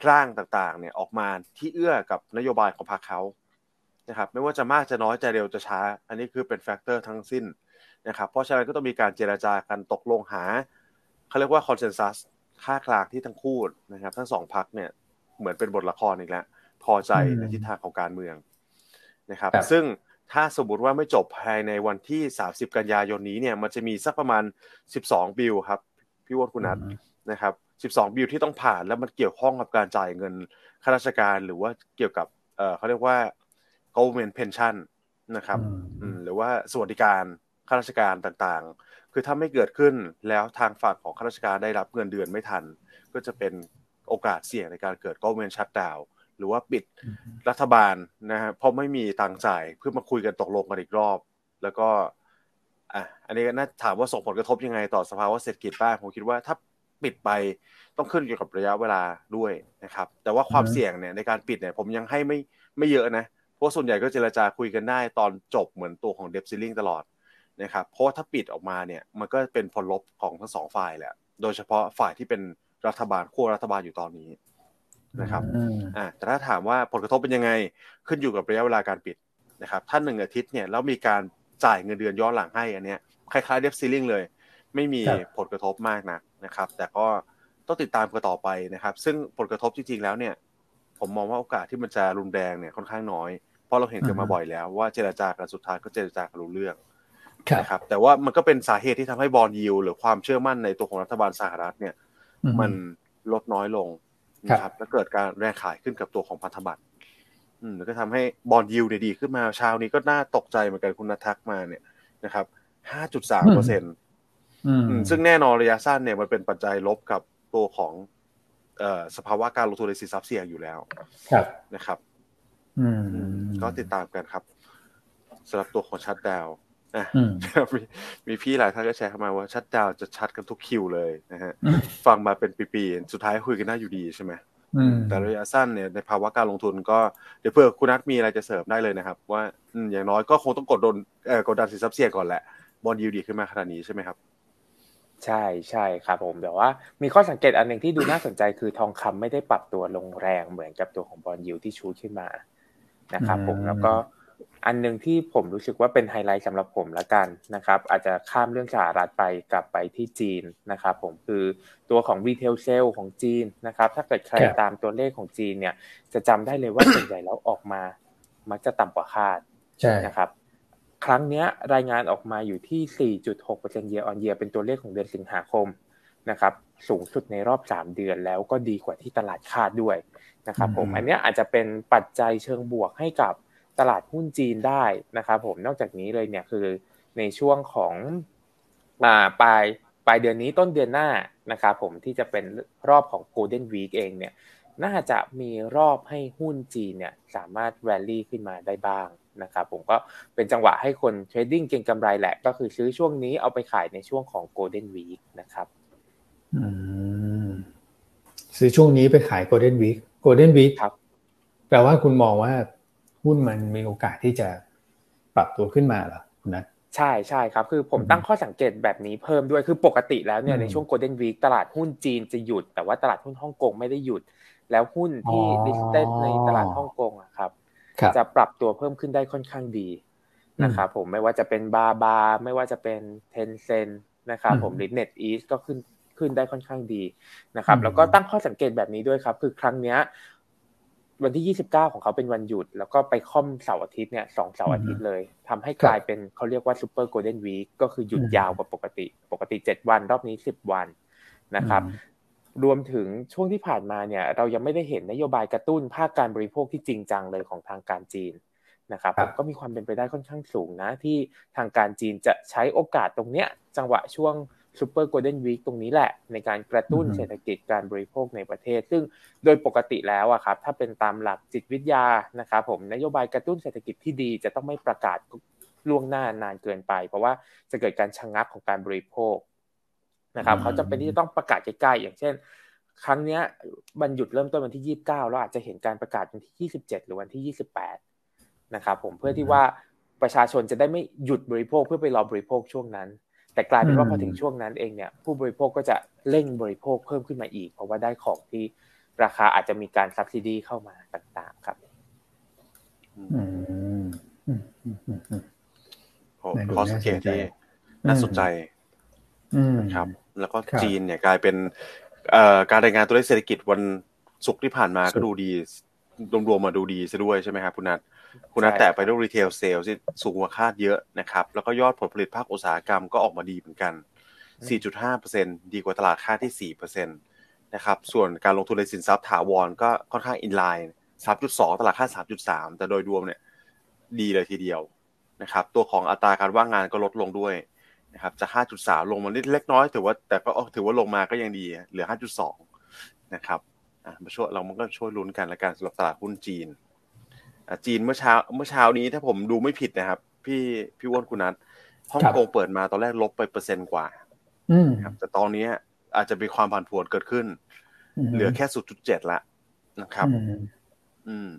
ร่างต่างๆ เนี่ยออกมาที่เอื้อกับนโยบายของพรรคเขานะครับ ไม่ว่าจะมากจะน้อยจะเร็วจะช้า อันนี้คือเป็น factor ทั้งสิ้นนะครับ เพราะฉะนั้นก็ต้องมีการเจรจากันตกลงหาเขาเรียกว่า consensus ค่ากลางที่ทั้งคู่นะครับ ทั้งสองพรรคเนี่ยเหมือนเป็นบทละครอีกแล้วพอใจในทิศทางของการเมืองนะครับ ซึ่งถ้าสมมติว่าไม่จบภายในวันที่ 30 กันยายนนี้เนี่ย มันจะมีสักประมาณ 12 บิลครับ พี่วอนคุณนัท นะครับ 12 บิลที่ต้องผ่านแล้วมันเกี่ยวข้องกับการจ่ายเงินข้าราชการหรือว่าเกี่ยวกับเออเขาเรียกว่า government pension นะครับหรือว่าสวัสดิการข้าราชการต่างๆ คือถ้าไม่เกิดขึ้นแล้วทางฝั่งของข้าราชการได้รับเงินเดือนไม่ทัน ก็จะเป็นโอกาสเสี่ยงในการเกิด government shutdown หรือว่าปิดรัฐบาลนะฮะเพราะไม่มีตังจ่ายเพื่อมาคุยกันตกลงกันอีกรอบ แล้วก็อะอันนี้น่าถามว่าส่งผลกระทบยังไงต่อสภาวะเศรษฐกิจบ้างผมคิดว่าถ้า ปิดไปต้องขึ้นเกี่ยวกับระยะเวลาด้วยนะครับ แต่ว่าความเสี่ยงเนี่ยในการปิดเนี่ยผมยังให้ไม่ไม่เยอะนะเพราะส่วนใหญ่ก็เจรจาคุยกันได้ตอนจบเหมือนตัวของเดบซิลลิงตลอดนะครับเพราะถ้าปิดออกมาเนี่ยมันก็เป็นผลลบของทั้งสองฝ่ายแหละ โดยเฉพาะฝ่ายที่เป็นรัฐบาลขั้วรัฐบาลอยู่ตอนนี้นะครับอ่าแต่ถ้าถามว่าผลกระทบเป็นยังไงขึ้นอยู่กับระยะเวลาการปิดนะครับถ้าหนึ่งอาทิตย์เนี่ยแล้วมีการจ่ายเงินเดือนย้อนหลังให้อันเนี้ยคล้ายๆเดบซิลลิงเลย ไม่มีผลกระทบมากนักนะครับ แต่ก็ต้องติดตามกันต่อไปนะครับ ซึ่งผลกระทบจริงๆแล้วเนี่ย ผมมองว่าโอกาสที่มันจะรุนแรงเนี่ยค่อนข้างน้อย เพราะเราเห็นกันมาบ่อยแล้วว่าเจรจากันสุดท้ายก็เจรจากันรู้เรื่องนะครับแต่ว่ามันก็เป็นสาเหตุที่ทำให้บอลยิวหรือความเชื่อมั่นในตัวของรัฐบาลสหรัฐเนี่ย มันลดน้อยลงนะครับ แล้วเกิดการแรงขายขึ้นกับตัวของพันธบัตรอืมแล้วก็ทำให้บอลยิวเนี่ยดีขึ้นมาเช้านี้ก็น่าตกใจเหมือนกันคุณนัทักมาเนี่ยนะครับห้าจุดสามเปอร์เซ็นต์ ซึ่งแน่นอนระยะสั้นเนี่ยมันเป็นปัจจัยลบกับตัวของสภาวะการลงทุนในสินทรัพย์เสี่ยงอยู่แล้วครับนะครับอืมก็ติดตามกันครับสำหรับตัวของชัดดาวนะมีมีพี่หลายท่านก็แชร์เข้ามาว่าชัดดาวจะชัดกันทุกคิวเลยนะฮะฟังมาเป็นปีๆสุดท้ายคุยกันน่าอยู่ดีใช่ไหมแต่ระยะสั้นเนี่ยในภาวะการลงทุนก็เดี๋ยวเพื่อคุณนัทมีอะไรจะเสริมได้เลยนะครับ ว่าอย่างน้อยก็คงต้องกดดนกดดันสินทรัพย์เสี่ยงก่อนแหละบอลยูดีขึ้นมาขนาดนี้ใช่ไหมครับ ใช่ใช่ครับผมแต่ว่ามีข้อสังเกตอันหนึ่งที่ดูน่าสนใจคือทองคำไม่ได้ปรับตัวลงแรงเหมือนกับตัวของบอลยูที่ชูขึ้นมานะครับผมแล้วก็อันหนึ่งที่ผมรู้สึกว่าเป็นไฮไลท์สำหรับผมละกันนะครับ อาจจะข้ามเรื่องสหรัฐไปกลับไปที่จีนนะครับ ผมคือตัวของ retail sales ของจีนนะครับ ถ้าเกิดใครตามตัวเลขของจีนเนี่ย จะจำได้เลยว่าส่วนใหญ่แล้วออกมา มักจะต่ำกว่าคาดนะครับ ครั้งนี้รายงานออกมาอยู่ที่ 4.6% year on year เป็นตัวเลขของเดือนสิงหาคมนะครับ สูงสุดในรอบ 3 เดือนแล้วก็ดีกว่าที่ตลาดคาดด้วยนะครับผม อันนี้อาจจะเป็นปัจจัยเชิงบวกให้กับตลาดหุ้นจีนได้นะครับผม นอกจากนี้เลยเนี่ยคือในช่วงของปลายปลายเดือนนี้ต้นเดือนหน้านะครับผมที่จะเป็นรอบของ Golden Week เองเนี่ย น่าจะมีรอบให้หุ้นจีนเนี่ยสามารถแวลลี่ขึ้นมาได้บ้าง นะครับผมก็เป็นจังหวะให้คน trading เก็งกำไรแหละ ก็คือซื้อช่วงนี้เอาไปขายในช่วงของ Golden Week นะครับซื้อช่วงนี้ไปขาย Golden Week Golden Week ครับแปลว่าคุณมองว่าหุ้หุ้นมันมีโอกาสที่จะปรับตัวขึ้นมาเหรอคุณนัทใช่ใช่ครับ คือผมตั้งข้อสังเกตแบบนี้เพิ่มด้วยคือปกติแล้วเนี่ยในช่วงโกลเด้นวีคตลาดหุ้นจีนจะหยุด แต่ว่าตลาดหุ้นฮ่องกงไม่ได้หยุด แล้วหุ้นที่ดิสเตนในตลาดฮ่องกงอะครับ จะปรับตัวเพิ่มขึ้นได้ค่อนข้างดีนะครับผมไม่ว่าจะเป็นบาบาไม่ว่าจะเป็นเทนเซนนะครับผมหรือเน็ตอีสก็ขึ้นขึ้นได้ค่อนข้างดีนะครับ แล้วก็ตั้งข้อสังเกตแบบนี้ด้วยครับ คือครั้งเนี้ย วันที่ 29 ของเขาเป็นวันหยุด แล้วก็ไปค่อมเสาร์อาทิตย์เนี่ยสองเสาร์อาทิตย์เลยทำให้กลายเป็นเขาเรียกว่าซูเปอร์โกลเด้นวีคก็คือหยุดยาวกว่าปกติ ปกติ 7 วัน รอบนี้ 10 วันนะครับ รวมถึงช่วงที่ผ่านมาเนี่ยเรายังไม่ได้เห็นนโยบายกระตุ้นภาคการบริโภคที่จริงจังเลยของทางการจีนนะครับก็มีความเป็นไปได้ค่อนข้างสูงนะ ที่ทางการจีนจะใช้โอกาสตรงเนี้ย จังหวะช่วงซูเปอร์โกลเด้นวีคตรงนี้แหละ ในการกระตุ้นเศรษฐกิจการบริโภคในประเทศ ซึ่งโดยปกติแล้วอะครับถ้าเป็นตามหลักจิตวิทยานะครับผมนโยบายกระตุ้นเศรษฐกิจที่ดีจะต้องไม่ประกาศล่วงหน้านานเกินไป เพราะว่าจะเกิดการชะงงักของการบริโภค นะครับเขาจะเป็นที่จะต้องประกาศใกล้ๆอย่างเช่น ครั้งนี้บรรยุดเริ่มต้นวันที่29แล้วอาจจะเห็นการประกาศวันที่27หรือวันที่28นะครับผมเพื่อที่ว่าประชาชนจะได้ไม่หยุดบริโภคเพื่อไปรอบริโภคช่วงนั้น แต่กลายเป็นว่าพอถึงช่วงนั้นเองเนี่ยผู้บริโภคก็จะเร่งบริโภคเพิ่มขึ้นมาอีก เพราะว่าได้ของที่ราคาอาจจะมีการซับซิดีเข้ามาต่างๆครับโอ้ข้อสังเกตที่น่าสนใจนะครับ แล้วก็จีนเนี่ยกลายเป็นการรายงานตัวเลขเศรษฐกิจวันศุกร์ที่ผ่านมาก็ดูดีรวมๆมาดูดีซะด้วยใช่ไหมครับคุณนัทคุณนัทแตะไปด้วย retail sales ที่สูงกว่าคาดเยอะนะครับ แล้วก็ยอดผลผลิตภาคอุตสาหกรรมก็ออกมาดีเหมือนกัน 4.5%ดีกว่าตลาดคาดที่ 4%นะครับ ส่วนการลงทุนในสินทรัพย์ถาวรก็ค่อนข้าง inline 3.2 ตลาดคาด 3.3 แต่โดยรวมเนี่ยดีเลยทีเดียวนะครับ ตัวของอัตราการว่างงานก็ลดลงด้วย นะครับจาก 5.3 ลงมานิดเล็กน้อยถือว่าแต่ก็ถือว่าลงมาก็ยังดี เหลือ 5.2 นะครับมาช่วยเรามันก็ช่วยลุ้นกันละกันสำหรับตลาดหุ้นจีนจีนเมื่อเช้าเมื่อเช้านี้ถ้าผมดูไม่ผิดนะครับ พี่พี่อ้วนคุณนัทฮ่องกงเปิดมาตอนแรกลบไปเปอร์เซ็นต์กว่าครับ แต่ตอนนี้อาจจะมีความผันผวนเกิดขึ้น เหลือแค่ศูนย์จุดเจ็ดละนะครับ อืม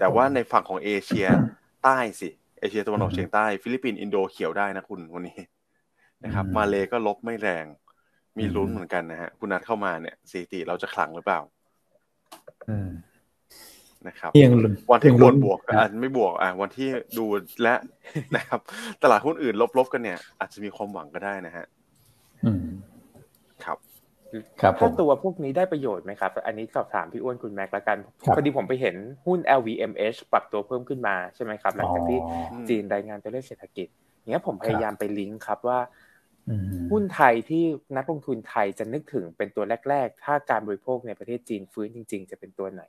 แต่ว่าในฝั่งของเอเชียใต้สิ เอเชียตะวันออกเฉียงใต้ฟิลิปปินส์อินโดเขียวได้นะคุณวันนี้นะครับ มาเลก็ลบไม่แรง มีลุ้นเหมือนกันนะฮะคุณนัดเข้ามาเนี่ยสถิติเราจะขลังหรือเปล่านะครับวันที่ควรบวกอาจไม่บวกอะวันที่ดูและนะครับ ตลาดหุ้นอื่นลบๆกันเนี่ย อาจจะมีความหวังก็ได้นะฮะครับครับ ถ้าตัวพวกนี้ได้ประโยชน์ไหมครับ อันนี้สอบถามพี่อ้วนคุณแม็กละกัน พอดีผมไปเห็นหุ้น LVMH ปรับตัวเพิ่มขึ้นมาใช่ไหมครับ หลังจากที่จีนรายงานตัวเลขเศรษฐกิจเนี้ยผมพยายามไปลิงก์ครับว่าหุ้นไทยที่นักลงทุนไทยจะนึกถึงเป็นตัวแรก ๆ ถ้าการบริโภคในประเทศจีนฟื้นจริง ๆ จะเป็นตัวไหน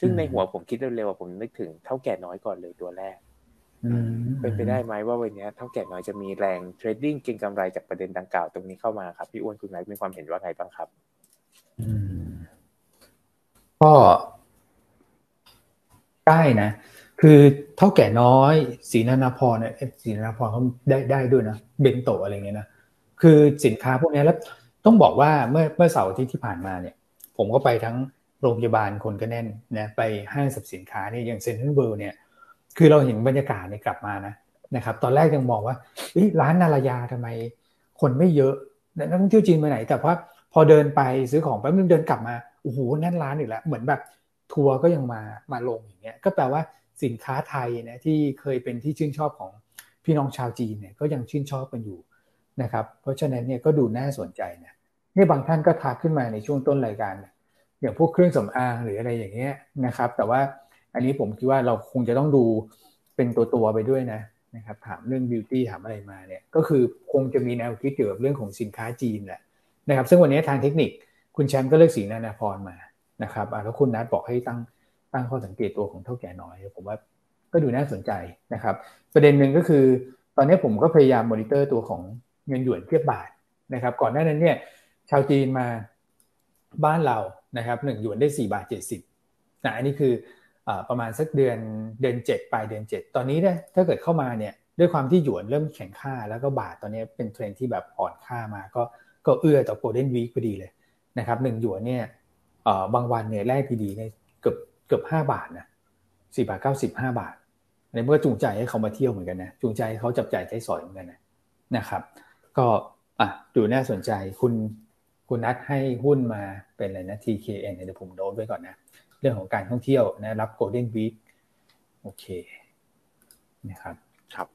ซึ่งในหัวผมคิดเร็วๆผมนึกถึงเถ้าแก่น้อยก่อนเลยตัวแรก เป็นไปได้ไหมว่าวันนี้เถ้าแก่น้อยจะมีแรง trading เก็งกำไรจากประเด็นดังกล่าวตรงนี้เข้ามาครับพี่อ้วนคุณไมค์มีความเห็นว่าไงบ้างครับก็ได้นะ คือเท่าแก่น้อยสีนานาพรเนี่ยสีนานาพรเขาได้ได้ด้วยนะเบนโตอะไรเงี้ยนะคือสินค้าพวกนี้แล้วต้องบอกว่าเมื่อเมื่อเสาร์ที่ที่ผ่านมาเนี่ย ผมก็ไปทั้งโรงพยาบาลคนก็แน่นนะไปห้างสรรพสินค้านี่อย่างเซ็นทรัลเวิลด์เนี่ย คือเราเห็นบรรยากาศเนี่ยกลับมานะนะครับ ตอนแรกยังมองว่าร้านนารายาทำไม คนไม่เยอะนักท่องเที่ยวจีนมาไหน แต่ว่าพอเดินไปซื้อของแป๊บนึงเดินกลับมาโอ้โหแน่นร้านอีกแล้วเหมือนแบบทัวร์ก็ยังมามาลงอย่างเงี้ยก็แปลว่าสินค้าไทยนะที่เคยเป็นที่ชื่นชอบของพี่น้องชาวจีนเนี่ยก็ยังชื่นชอบกันอยู่นะครับ เพราะฉะนั้นเนี่ยก็ดูน่าสนใจนะนี่บางท่านก็ทักขึ้นมาในช่วงต้นรายการ อย่างพวกเครื่องสำอางหรืออะไรอย่างเงี้ยนะครับ แต่ว่า อันนี้ผมคิดว่าเราคงจะต้องดูเป็นตัวตัวไปด้วยนะนะครับถามเรื่องบิวตี้ถามอะไรมาเนี่ยก็คือคงจะมีแนวคิดเกี่ยวกับเรื่องของสินค้าจีนแหละนะครับซึ่งวันนี้ทางเทคนิคคุณแชมป์ก็เลือกศรีนานาพรมานะครับแล้วคุณนัทบอกให้ตั้งตั้งข้อสังเกตตัวของเถ้าแก่น้อย ผมว่าก็ดูน่าสนใจนะครับ ประเด็นหนึ่งก็คือ ตอนนี้ผมก็พยายามมอนิเตอร์ตัวของเงินหยวนเทียบบาทนะครับ ก่อนหน้านั้นเนี่ยชาวจีนมาบ้านเรานะครับหนึ่งหยวนได้4บาท70นะอันนี้คือ ประมาณสักเดือนเดือน7ปลายเดือน 7 ตอนนี้เนี่ยถ้าเกิดเข้ามาเนี่ยด้วยความที่หยวนเริ่มแข็งค่าแล้วก็บาทตอนนี้เป็นเทรนที่แบบอ่อนค่ามาก็ก็เอื้อต่อโกลเด้นวีคพอดีเลยนะครับหนึ่งหยวนเนี่ยบางวันเนี่ยแรกดีๆเนี่ยเกือบเกือบห้าบาทนะสี่บาทเก้าสิบห้าบาทในเมื่อจูงใจให้เขามาเที่ยวเหมือนกันนะจูงใจให้เขาจับจ่ายใช้สอยเหมือนกันนะนะครับ ก็อะดูน่าสนใจคุณคุณนัดให้หุ้นมาเป็นอะไรนะ TKN เดี๋ยวผมโน้ตไว้ก่อนนะ เรื่องของการท่องเที่ยวนะรับ Golden Week โอเคนะครับ ครับ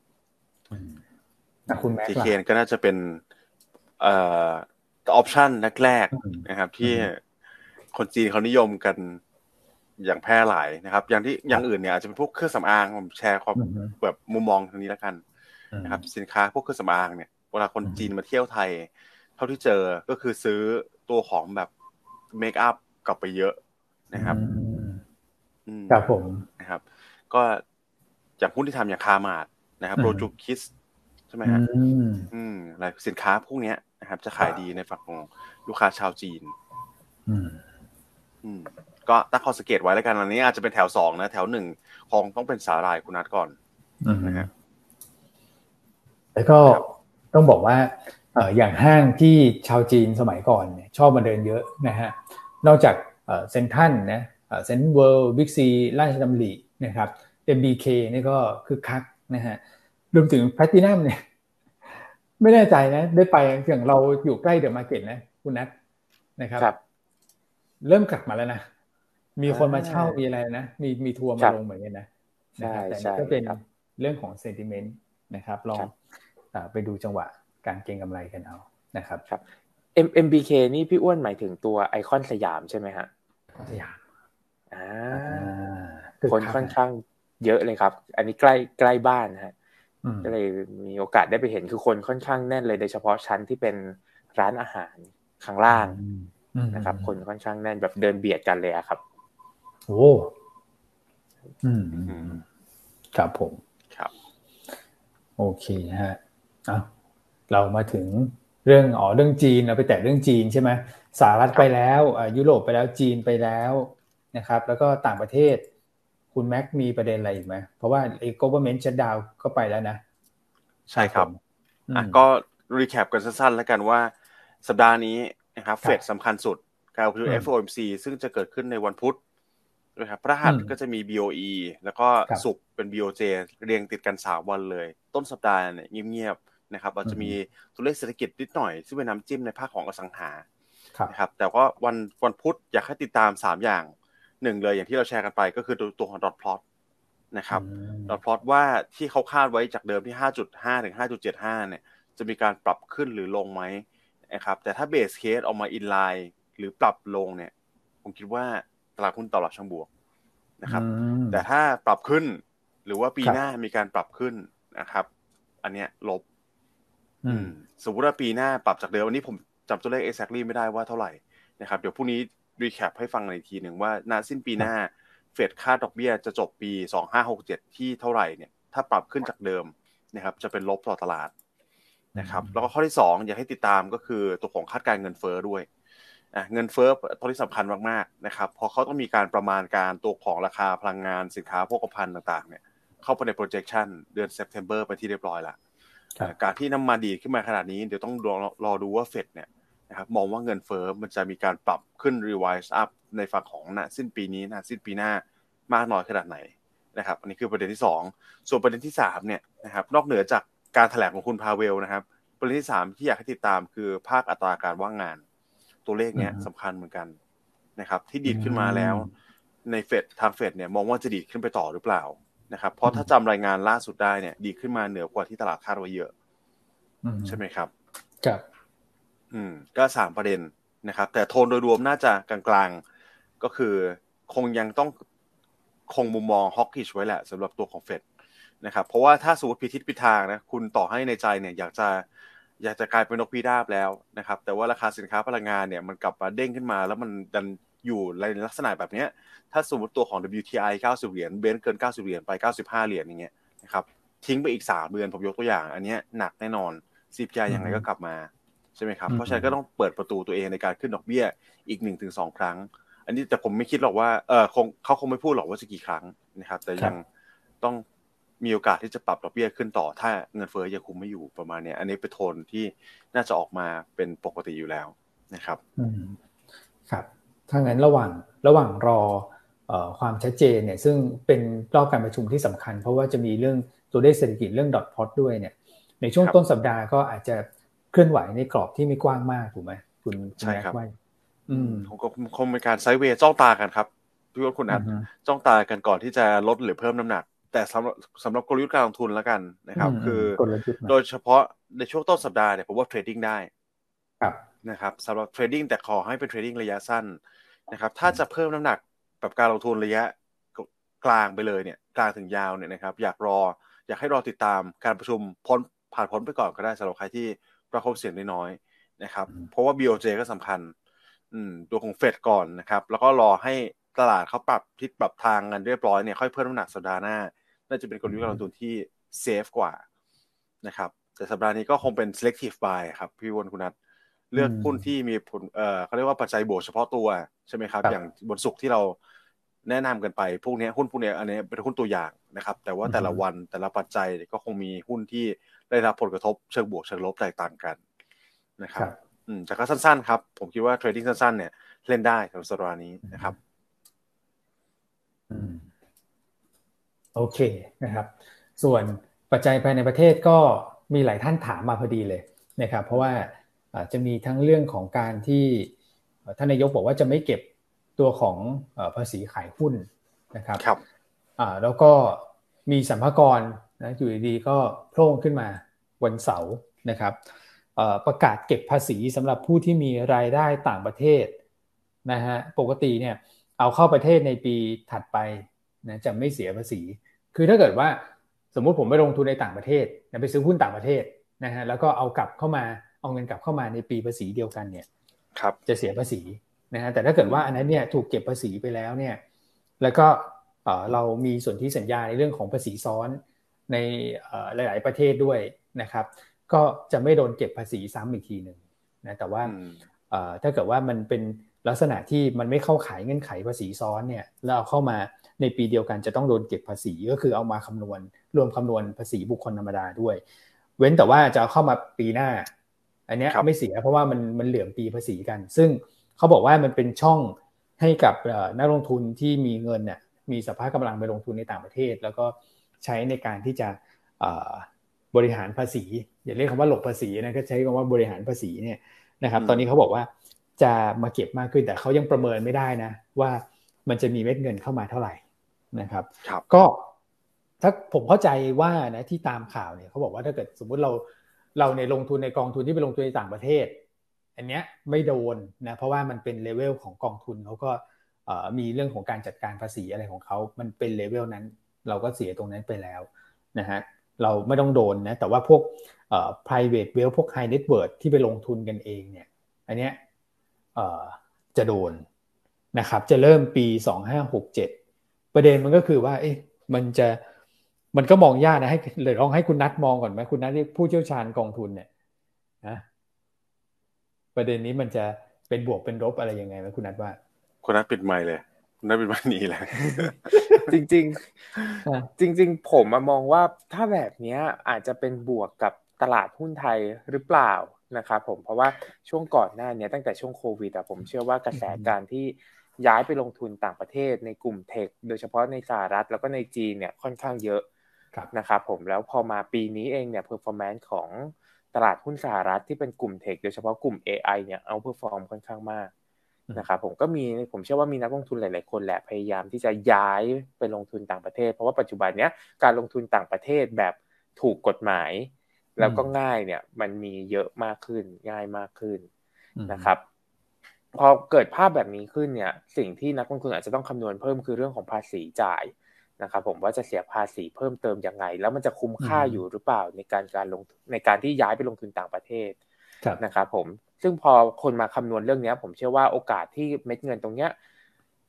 คุณแม็กซ์ TKN ก็น่าจะเป็นเอ่อออปชันแรกๆนะครับ ที่คนจีนเขานิยมกันอย่างแพร่หลายนะครับ อย่างที่อย่างอื่นเนี่ยอาจจะเป็นพวกเครื่องสำอางผมแชร์ความแบบมุมมองทางนี้แล้วกันนะครับ สินค้าพวกเครื่องสำอางเนี่ยเวลาคนจีนมาเที่ยวไทย เท่าที่เจอก็คือซื้อตัวของแบบเมคอัพกลับไปเยอะ นะครับครับผมนะครับ ก็จากหุ้นที่ทำอย่างคามาดนะครับโรจูคิสใช่ไหมฮะอืมหลายสินค้าพวกนี้นะครับ จะขายดีในฝั่งของลูกค้าชาวจีน อืมอืมก็ตั้งข้อสังเกตไว้แล้วกันอันนี้อาจจะเป็นแถวสองนะ แถวหนึ่งคงต้องเป็นสาลายคุณนัทก่อนนะฮะแล้วก็ต้องบอกว่าเอออย่างห้างที่ชาวจีนสมัยก่อนเนี่ยชอบมาเดินเยอะนะฮะนอกจาก เซ็นทรัลนะเซ็นทรัลเวิลด์บิ๊กซีราชดำรินะครับ MBK นี่ก็คึกคักนะฮะรวมถึงแพลตินัมเนี่ยไม่แน่ใจนะ ได้ไปอย่างเราอยู่ใกล้เดอะมาร์เก็ตนะ คุณนัทนะครับรบเริ่มกลับมาแล้วนะ มีคนมาเช่ามีอะไรนะ มีมีทัวร์มาลงเหมือนกันนะใช่ใช่ก็เป็นเรื่องของ sentiment นะครับ ลองไปดูจังหวะการเก็งกำไรกันเอานะครับครับ M MBK นี่พี่อ้วนหมายถึงตัวไอคอนสยามใช่ไหมฮะ สยามอ่าคนค่อนข้างเยอะเลยครับ อันนี้ใกล้ใกล้บ้านฮะก็เลยมีโอกาสได้ไปเห็นคือคนค่อนข้างแน่นเลยโดยเฉพาะชั้นที่เป็นร้านอาหารข้างล่างนะครับ คนค่อนข้างแน่นแบบเดินเบียดกันเลยครับ โอ้อืมครับผมครับ โอเคฮะอะเรามาถึงเรื่องอ๋อเรื่องจีนเราไปแตะเรื่องจีนใช่ไหม สหรัฐไปแล้วยุโรปไปแล้วจีนไปแล้วนะครับ แล้วก็ต่างประเทศ คุณแม็กมีประเด็นอะไรอีกไหมเพราะว่าไอ้ government shutdown ก็ไปแล้วนะ ใช่ครับอะก็รีแคปกันสั้นๆแล้วกันว่า สัปดาห์นี้นะครับเฟดสำคัญสุดการประชุม FOMC ซึ่งจะเกิดขึ้นในวันพุธนะครับพระหัสก็จะมี BOE แล้วก็สุกเป็น BOJ เรียงติดกันสามวันเลย ต้นสัปดาห์เนี่ยเงียบๆนะครับเราจะมีตัวเลขเศรษฐกิจนิดหน่อย ซึ่งเป็นน้ำจิ้มในภาคของอสังหา นะครับแต่ก็วันวันพุธอยากให้ติดตามสามอย่างหนึ่งเลยอย่างที่เราแชร์กันไปก็คือตัวของดอทพลอตนะครับดอทพลอตว่าที่เขาคาดไว้จากเดิมที่ 5.5 ถึง 5.75 เนี่ย จะมีการปรับขึ้นหรือลงไหมนะครับแต่ถ้าเบสเคสออกมาอินไลน์หรือปรับลงเนี่ยผมคิดว่าตลาดหุ้นตลาดช่างบวกนะครับแต่ถ้าปรับขึ้นหรือว่าปีหน้ามีการปรับขึ้นนะครับ อันเนี้ยลบสมมติว่าปีหน้าปรับจากเดิมวันนี้ผม จำตัวเลข exactly ไม่ได้ว่าเท่าไหร่นะครับเดี๋ยวพรุ่งนี้รีแคปให้ฟังในทีหนึ่งว่านาสิ้นปีหน้าเฟดค่าดอกเบี้ยจะจบปี 2567 ที่เท่าไหร่เนี่ยถ้าปรับขึ้นจากเดิมนะครับจะเป็นลบต่อตลาดนะครับแล้วก็ข้อที่ 2 อยากให้ติดตามก็คือตัวของคาดการเงินเฟ้อด้วยเงินเฟ้อตัวที่สำคัญมากๆนะครับพอเขาต้องมีการประมาณการตัวของราคาพลังงานสินค้าโภคภัณฑ์ต่างๆเนี่ยเข้าไปใน projection เดือน September ไปที่เรียบร้อยแล้ว การที่น้ำมันดีขึ้นมาขนาดนี้เดี๋ยวต้องรอรอดูว่าเฟดเนี่ยนะครับมองว่าเงินเฟอ้อมันจะมีการปรับขึ้น revise up ในฝั่งของนะสิ้นปีนี้นะสิ้นปีหน้ามากน้อยขนาดไหนนะครับ อันนี้คือประเด็นที่ 2 ส่วนประเด็นที่3เนี่ยนะครับนอกเหนือจากการแถลงของคุณพาเวลนะครับ ประเด็นที่ 3 ที่อยากให้ติดตามคือภาคอัตราการว่างงาน ตัวเลขเนี้ยสำคัญเหมือนกันนะครับ ที่ดีดขึ้นมาแล้ว ในเฟดทางเฟดเนี่ยมองว่าจะดีดขึ้นไปต่อหรือเปล่า นะครับเพราะถ้าจำรายงานล่าสุดได้เนี่ย ดีขึ้นมาเหนือกว่าที่ตลาดคาดไว้เยอะใช่ไหมครับครับ อืม ก็สามประเด็นนะครับ แต่โทนโดยรวมน่าจะกลางๆ ก็คือคงยังต้องคงมุมมองฮอกกิชไว้แหละสำหรับตัวของเฟดนะครับ เพราะว่าถ้าสมมติพิทิศพิทางนะคุณต่อให้ในใจเนี่ย อยากจะอยากจะกลายเป็นนกพีราบแล้วนะครับ แต่ว่าราคาสินค้าพลังงานเนี่ยมันกลับมาเด้งขึ้นมา แล้วมันดัน อยู่ในลักษณะแบบนี้ถ้าสมมติตัวของ WTI 90 เหรียญเบนเกิน 90 เหรียญไป 95 เหรียญอย่างเงี้ยนะครับทิ้งไปอีก 3 เดือนผมยกตัวอย่าง อันนี้หนักแน่นอน CPI ยังไงก็กลับมาใช่ไหมครับ เพราะฉะนั้นก็ต้องเปิดประตูตัวเองในการขึ้นดอกเบี้ยอีกหนึ่งถึงสองครั้ง อันนี้แต่ผมไม่คิดหรอกว่าเออคงเขาคงไม่พูดหรอกว่าจะกี่ครั้งนะครับ แต่ยังต้องมีโอกาสที่จะปรับดอกเบี้ยขึ้นต่อ ถ้าเงินเฟ้อยังคุมไม่อยู่ประมาณนี้อันนี้เป็นโทนที่น่าจะออกมาเป็นปกติอยู่แล้วนะครับอืมครับ ถ้างั้นระหว่างระหว่างรอความชัดเจนเนี่ยซึ่งเป็นรอบการประชุมที่สำคัญ เพราะว่าจะมีเรื่องตัวเลขเศรษฐกิจเรื่องดอทพอตด้วยเนี่ยในช่วงต้นสัปดาห์ก็อาจจะเคลื่อนไหวในกรอบที่ไม่กว้างมากถูกไหมคุณใช่ครับอืมผมก็คงเป็นการ sideway จ้องตากันครับพี่ว่าคุณนัทจ้องตากันก่อนที่จะลดหรือเพิ่มน้ำหนัก แต่สำหรับสำหรับกลยุทธ์การลงทุนแล้วกันนะครับ คือโดยเฉพาะในช่วงต้นสัปดาห์เนี่ยผมว่า trading ได้ครับนะครับสำหรับ trading แต่ขอให้เป็น trading ระยะสั้น นะครับ ถ้าจะเพิ่มน้ำหนักแบบการลงทุนระยะกลางไปเลยเนี่ยกลางถึงยาวเนี่ยนะครับ อยากรออยากให้รอติดตามการประชุมพ้นผ่านพ้นไปก่อนก็ได้สำหรับใครที่ประคบเสียงน้อยๆนะครับ เพราะว่า BOJ ก็สำคัญ อืมตัวของเฟดก่อนนะครับ แล้วก็รอให้ตลาดเขาปรับทิศปรับทางกันเรียบร้อยเนี่ยค่อยเพิ่มน้ำหนักสัปดาห์หน้า น่าจะเป็นกลยุทธ์การลงทุนที่เซฟกว่านะครับ แต่สัปดาห์นี้ก็คงเป็น selective buy ครับ พี่วนคุณนัท เลือกหุ้นที่มีผลเอ่อเขาเรียกว่าปัจจัยบวกเฉพาะตัวใช่ไหมครับ อย่างบนสุกที่เราแนะนำกันไปพวกนี้หุ้นพวกนี้อันนี้เป็นหุ้นตัวอย่างนะครับ แต่ว่าแต่ละวันแต่ละปัจจัยก็คงมีหุ้นที่ได้รับผลกระทบเชิงบวกเชิงลบแตกต่างกันนะครับอืมแต่ก็สั้นๆครับ ผมคิดว่าเทรดดิ้งสั้นๆเนี่ยเล่นได้สำหรับสัปดาห์นี้นะครับโอเคนะครับ ส่วนปัจจัยภายในประเทศก็มีหลายท่านถามมาพอดีเลยนะครับ เพราะว่า จะมีทั้งเรื่องของการที่ท่านนายกบอกว่าจะไม่เก็บตัวของภาษีขายหุ้นนะครับครับแล้วก็มีสัมภาระนะอยู่ดีๆก็โผล่ขึ้นมาวันเสาร์นะครับประกาศเก็บภาษีสำหรับผู้ที่มีรายได้ต่างประเทศนะฮะปกติเนี่ยเอาเข้าประเทศในปีถัดไปนะจะไม่เสียภาษี คือถ้าเกิดว่าสมมุติผมไปลงทุนในต่างประเทศนะไปซื้อหุ้นต่างประเทศนะฮะแล้วก็เอากลับเข้ามา เอาเงินกลับเข้ามาในปีภาษีเดียวกันเนี่ยครับจะเสียภาษีนะฮะแต่ถ้าเกิดว่าอันนั้นเนี่ยถูกเก็บภาษีไปแล้วเนี่ยแล้วก็เรามีส่วนที่สัญญาในเรื่องของภาษีซ้อนในหลาย ๆ ประเทศด้วยนะครับ ก็จะไม่โดนเก็บภาษีซ้ำอีกทีหนึ่งนะแต่ว่าถ้าเกิดว่ามันเป็นลักษณะที่มันไม่เข้าขายเงื่อนไขภาษีซ้อนเนี่ยแล้วเอาเข้ามาในปีเดียวกันจะต้องโดนเก็บภาษีก็คือเอามาคำนวณ รวมคำนวณภาษีบุคคลธรรมดาด้วย เว้นแต่ว่าจะเข้ามาปีหน้า อันนี้ไม่เสียเพราะว่ามันมันเหลื่อมปีภาษีกัน ซึ่งเขาบอกว่ามันเป็นช่องให้กับนักลงทุนที่มีเงินเนี่ยมีสภาพกำลังไปลงทุนในต่างประเทศ แล้วก็ใช้ในการที่จะบริหารภาษี อย่าเรียกคำว่าหลบภาษีนะก็ใช้คำว่าบริหารภาษีเนี่ยนะครับ ตอนนี้เขาบอกว่าจะมาเก็บมากขึ้นแต่เขายังประเมินไม่ได้นะ ว่ามันจะมีเม็ดเงินเข้ามาเท่าไหร่นะครับรบก็ถ้าผมเข้าใจว่านะที่ตามข่าวเนี่ยเขาบอกว่าถ้าเกิดสมมุติเรา เราในลงทุนในกองทุนที่ไปลงทุนในต่างประเทศ อันเนี้ยไม่โดนนะเพราะว่ามันเป็นเลเวลของกองทุนเขาก็มีเรื่องของการจัดการภาษีอะไรของเขามันเป็นเลเวลนั้น เราก็เสียตรงนั้นไปแล้วนะฮะเราไม่ต้องโดนนะแต่ว่าพวก private wealth พวก high net worth ที่ไปลงทุนกันเองเนี่ยอันเนี้ยจะโดนนะครับจะเริ่มปี 2567 ประเด็นมันก็คือว่าเอ๊ะมันจะ มันก็มองยากนะให้เลยลองให้คุณนัดมองก่อนไหมคุณนัดที่ผู้เชี่ยวชาญกองทุนเนี่ยนะประเด็นนี้มันจะเป็นบวกเป็นลบอะไรยังไงไหมคุณนัดว่า คุณนัดปิดไมค์เลย คุณนัดปิดไมค์นี้แหละจริงจริงจริง ๆ ผมมองว่าถ้าแบบนี้อาจจะเป็นบวกกับตลาดหุ้นไทยหรือเปล่านะครับผมเพราะว่าช่วงก่อนหน้านี้ตั้งแต่ช่วงโควิดอะผมเชื่อว่ากระแสการที่ย้ายไปลงทุนต่างประเทศในกลุ่ม tech โดยเฉพาะในสหรัฐแล้วก็ในจีนเนี่ยค่อนข้างเยอะ นะครับผมแล้วพอมาปีนี้เองเนี่ย performance ของตลาดหุ้นสหรัฐที่เป็นกลุ่ม tech โดยเฉพาะกลุ่ม AI เนี่ย outperform ค่อนข้างมากนะครับผมก็มีผมเชื่อว่ามีนักลงทุนหลาย ๆ คนแหละพยายามที่จะย้ายไปลงทุนต่างประเทศ เพราะว่าปัจจุบันเนี้ยการลงทุนต่างประเทศแบบถูกกฎหมาย แล้วก็ง่ายเนี่ยมันมีเยอะมากขึ้นง่ายมากขึ้นนะครับพอเกิดภาพแบบนี้ขึ้นเนี่ยสิ่งที่นักลงทุนอาจจะต้องคำนวณเพิ่มคือเรื่องของภาษีจ่าย นะครับผมว่าจะเสียภาษีเพิ่มเติมยังไง แล้วมันจะคุ้มค่าอยู่หรือเปล่าในการการลงในการที่ย้ายไปลงทุนต่างประเทศนะครับผมซึ่งพอคนมาคำนวณเรื่องนี้ผมเชื่อว่าโอกาสที่เม็ดเงินตรงเนี้ย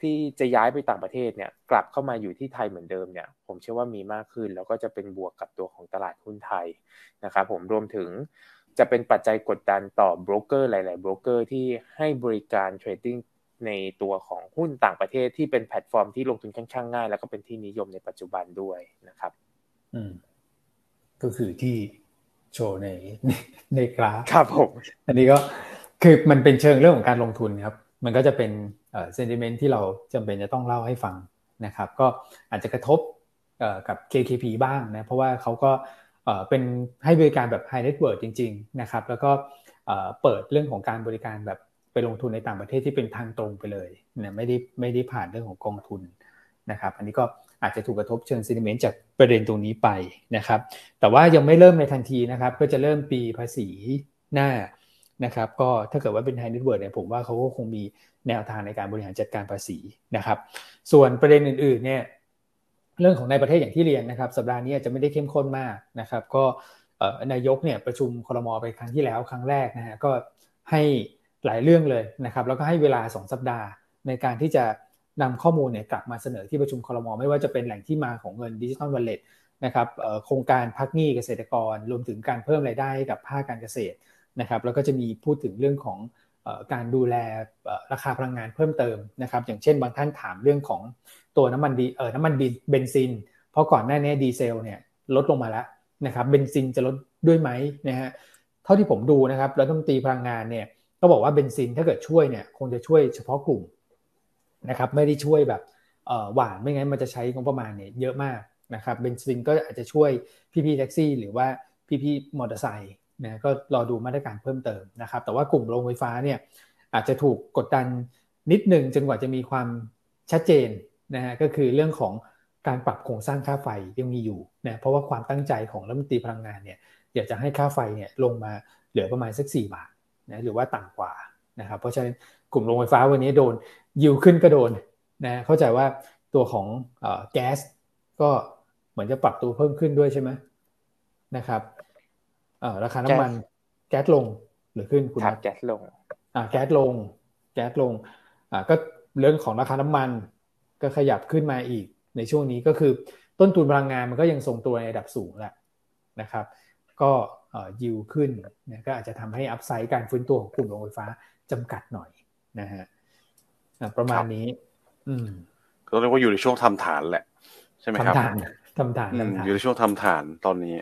ที่จะย้ายไปต่างประเทศเนี่ยกลับเข้ามาอยู่ที่ไทยเหมือนเดิมเนี่ยผมเชื่อว่ามีมากขึ้น แล้วก็จะเป็นบวกกับตัวของตลาดหุ้นไทยนะครับผมรวมถึงจะเป็นปัจจัยกดดันต่อโบรกเกอร์หลาย ๆ โบรกเกอร์ที่ให้บริการ trading ในตัวของหุ้นต่างประเทศที่เป็นแพลตฟอร์มที่ลงทุนค่อนข้างง่าย แล้วก็เป็นที่นิยมในปัจจุบันด้วยนะครับ อืม ก็คือที่โชว์ในในกราฟครับผมอันนี้ก็คือมันเป็นเชิงเรื่องของการลงทุนครับ มันก็จะเป็นเซนติเมนต์ที่เราจำเป็นจะต้องเล่าให้ฟังนะครับ ก็อาจจะกระทบกับ KKP บ้างนะเพราะว่าเขาก็เป็นให้บริการแบบ high net worth จริง ๆ นะครับ แล้วก็เปิดเรื่องของการบริการแบบ ไปลงทุนในต่างประเทศที่เป็นทางตรงไปเลยนะไม่ได้ไม่ได้ผ่านเรื่องของกองทุนนะครับอันนี้ก็อาจจะถูกกระทบเชิงซีนิเมนต์จากประเด็นตรงนี้ไปนะครับ แต่ว่ายังไม่เริ่มในทันทีนะครับ ก็จะเริ่มปีภาษีหน้านะครับ ก็ถ้าเกิดว่าเป็น high net worth เนี่ยผมว่าเขาก็คงมีแนวทางในการบริหารจัดการภาษีนะครับ ส่วนประเด็นอื่นๆเนี่ยเรื่องของในประเทศอย่างที่เรียนนะครับ สัปดาห์นี้จะไม่ได้เข้มข้นมากนะครับ ก็นายกเนี่ยประชุมครม.ไปครั้งที่แล้วครั้งแรกนะฮะก็ให้ หลายเรื่องเลยนะครับแล้วก็ให้เวลา 2 สัปดาห์ ในการที่จะนำข้อมูลเนี่ยกลับมาเสนอที่ประชุมคอรมอไม่ว่าจะเป็นแหล่งที่มาของเงิน digital walletนะครับโครงการพักหนี้เกษตรกร รวมถึงการเพิ่มรายได้กับภาคการเกษตรนะครับแล้วก็จะมีพูดถึงเรื่องของการดูแลราคาพลังงานเพิ่มเติมนะครับอย่างเช่นบางท่านถามเรื่องของตัวน้ำมันดีเออน้ำมันเบนซิน เพราะก่อนหน้านี้ดีเซลเนี่ยลดลงมาแล้วนะครับเบนซินจะลดด้วยไหมนะฮะเท่าที่ผมดูนะครับรัฐมนตรีพลังงานเนี่ย ก็บอกว่าเบนซินถ้าเกิดช่วยเนี่ยคงจะช่วยเฉพาะกลุ่มนะครับไม่ได้ช่วยแบบหวานไม่งั้นมันจะใช้งบประมาณเนี่ยเยอะมากนะครับเบนซินก็อาจจะช่วยพี่ๆแท็กซี่ หรือว่าพี่ๆมอเตอร์ไซค์นะก็รอดูมาตรการเพิ่มเติมนะครับแต่ว่ากลุ่มโรงไฟฟ้าเนี่ยอาจจะถูกกดดันนิดหนึ่งจนกว่าจะมีความชัดเจนนะฮะก็คือเรื่องของการปรับโครงสร้างค่าไฟยังมีอยู่นะเพราะว่าความตั้งใจของรัฐมนตรีพลังงานเนี่ยอยากจะให้ค่าไฟเนี่ยลงมาเหลือประมาณสัก 4 บาท นะหรือว่าต่ำกว่านะครับเพราะฉะนั้นกลุ่มโรงไฟฟ้าวันนี้โดนยิวขึ้นก็โดนนะเข้าใจว่าตัวของแก๊สก็เหมือนจะปรับตัวเพิ่มขึ้นด้วยใช่ไหมนะครับราคาน้ำมันแก๊สลงหรือขึ้นคุณแก๊สลงอ่าแก๊สลง แก๊สลงอ่าก็เรื่องของราคาน้ำมันก็ขยับขึ้นมาอีกในช่วงนี้ก็คือต้นทุนพลังงานมันก็ยังทรงตัวในระดับสูงแหละนะครับ ก็ ยิวขึ้นนะก็อาจจะทำให้อัพไซด์การฟื้นตัวของกลุ่มโรงไฟฟ้าจำกัดหน่อยนะฮะประมาณนี้ อืมก็เรียกว่าอยู่ในช่วงทำฐานแหละ ใช่ไหมครับทำฐานทำฐานอยู่ในช่วงทำฐานตอนนี้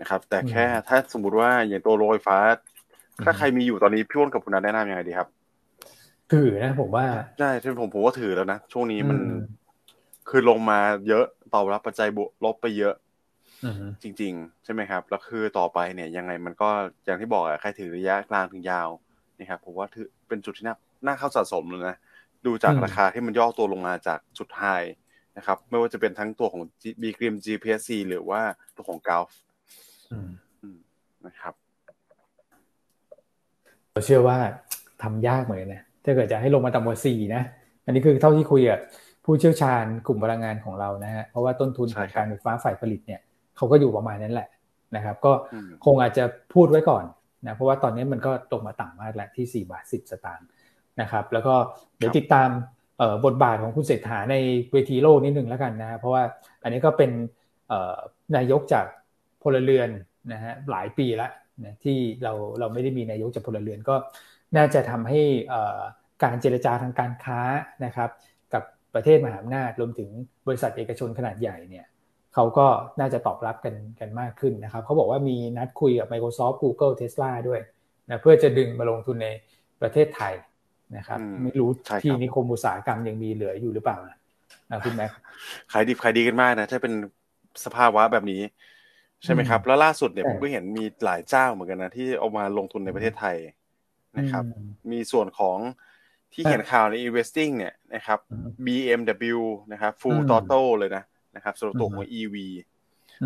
นะครับ แต่แค่ถ้าสมมุติว่าอย่างตัวโรงไฟฟ้า ถ้าใครมีอยู่ตอนนี้พี่อ้นกับคุณนัทแนะนำยังไงดีครับ ถือนะผมว่าใช่ใช่ผมผมก็ถือแล้วนะช่วงนี้มันคือลงมาเยอะตอบรับปัจจัยบวกลบไปเยอะ จริง ๆ ใช่ไหมครับ แล้วคือต่อไปเนี่ยยังไงมันก็อย่างที่บอกอะใครถือระยะกลางถึงยาวนะครับผมว่าถือเป็นจุดที่น่าน่าเข้าสะสมเลยนะดูจากราคาที่มันย่อตัวลงมาจากจุดไฮนะครับ ไม่ว่าจะเป็นทั้งตัวของบีกริม GPSC หรือว่าตัวของกาฟนะครับเชื่อว่าทำยากเหมือนกันนะถ้าเกิดจะให้ลงมาต่ำกว่าสี่นะ อันนี้คือเท่าที่คุยกับผู้เชี่ยวชาญกลุ่มพลังงานของเรานะฮะเพราะว่าต้นทุนของการไฟฟ้าฝ่ายผลิตเนี่ย เขาก็อยู่ประมาณนั้นแหละนะครับ ก็คงอาจจะพูดไว้ก่อนนะเพราะว่าตอนนี้มันก็ตกมาต่ำมากแล้วที่ 4 บาท 10 สตางค์นะครับ แล้วก็เดี๋ยวติดตามบทบาทของคุณเศรษฐาในเวทีโลกนิดหนึ่งแล้วกันนะเพราะว่าอันนี้ก็เป็นนายกจากพลเรือนนะฮะหลายปีแล้วนะที่เราเราไม่ได้มีนายกจากพลเรือนก็น่าจะทำให้การเจรจาทางการค้านะครับประเทศมหาอำนาจรวมถึงบริษัทเอกชนขนาดใหญ่เนี่ย เขาก็น่าจะตอบรับกันกันมากขึ้นนะครับเขาบอกว่ามีนัดคุยกับ Microsoft Google Tesla ด้วยนะเพื่อจะดึงมาลงทุนในประเทศไทยนะครับ ไม่รู้ที่นิคมอุตสาหกรรมยังมีเหลืออยู่หรือเปล่านะคุณแม็กขายดีขายดีกันมากนะ ถ้าเป็นสภาวะแบบนี้ ใช่ไหมครับ แล้วล่าสุดเนี่ยผมก็เห็นมีหลายเจ้าเหมือนกันนะ ที่เอามาลงทุนในประเทศไทยนะครับ มีส่วนของที่เห็นข่าวใน investing เนี่ยนะครับ BMW นะครับ full total เลยนะ นะครับสำหรับตัวของ EV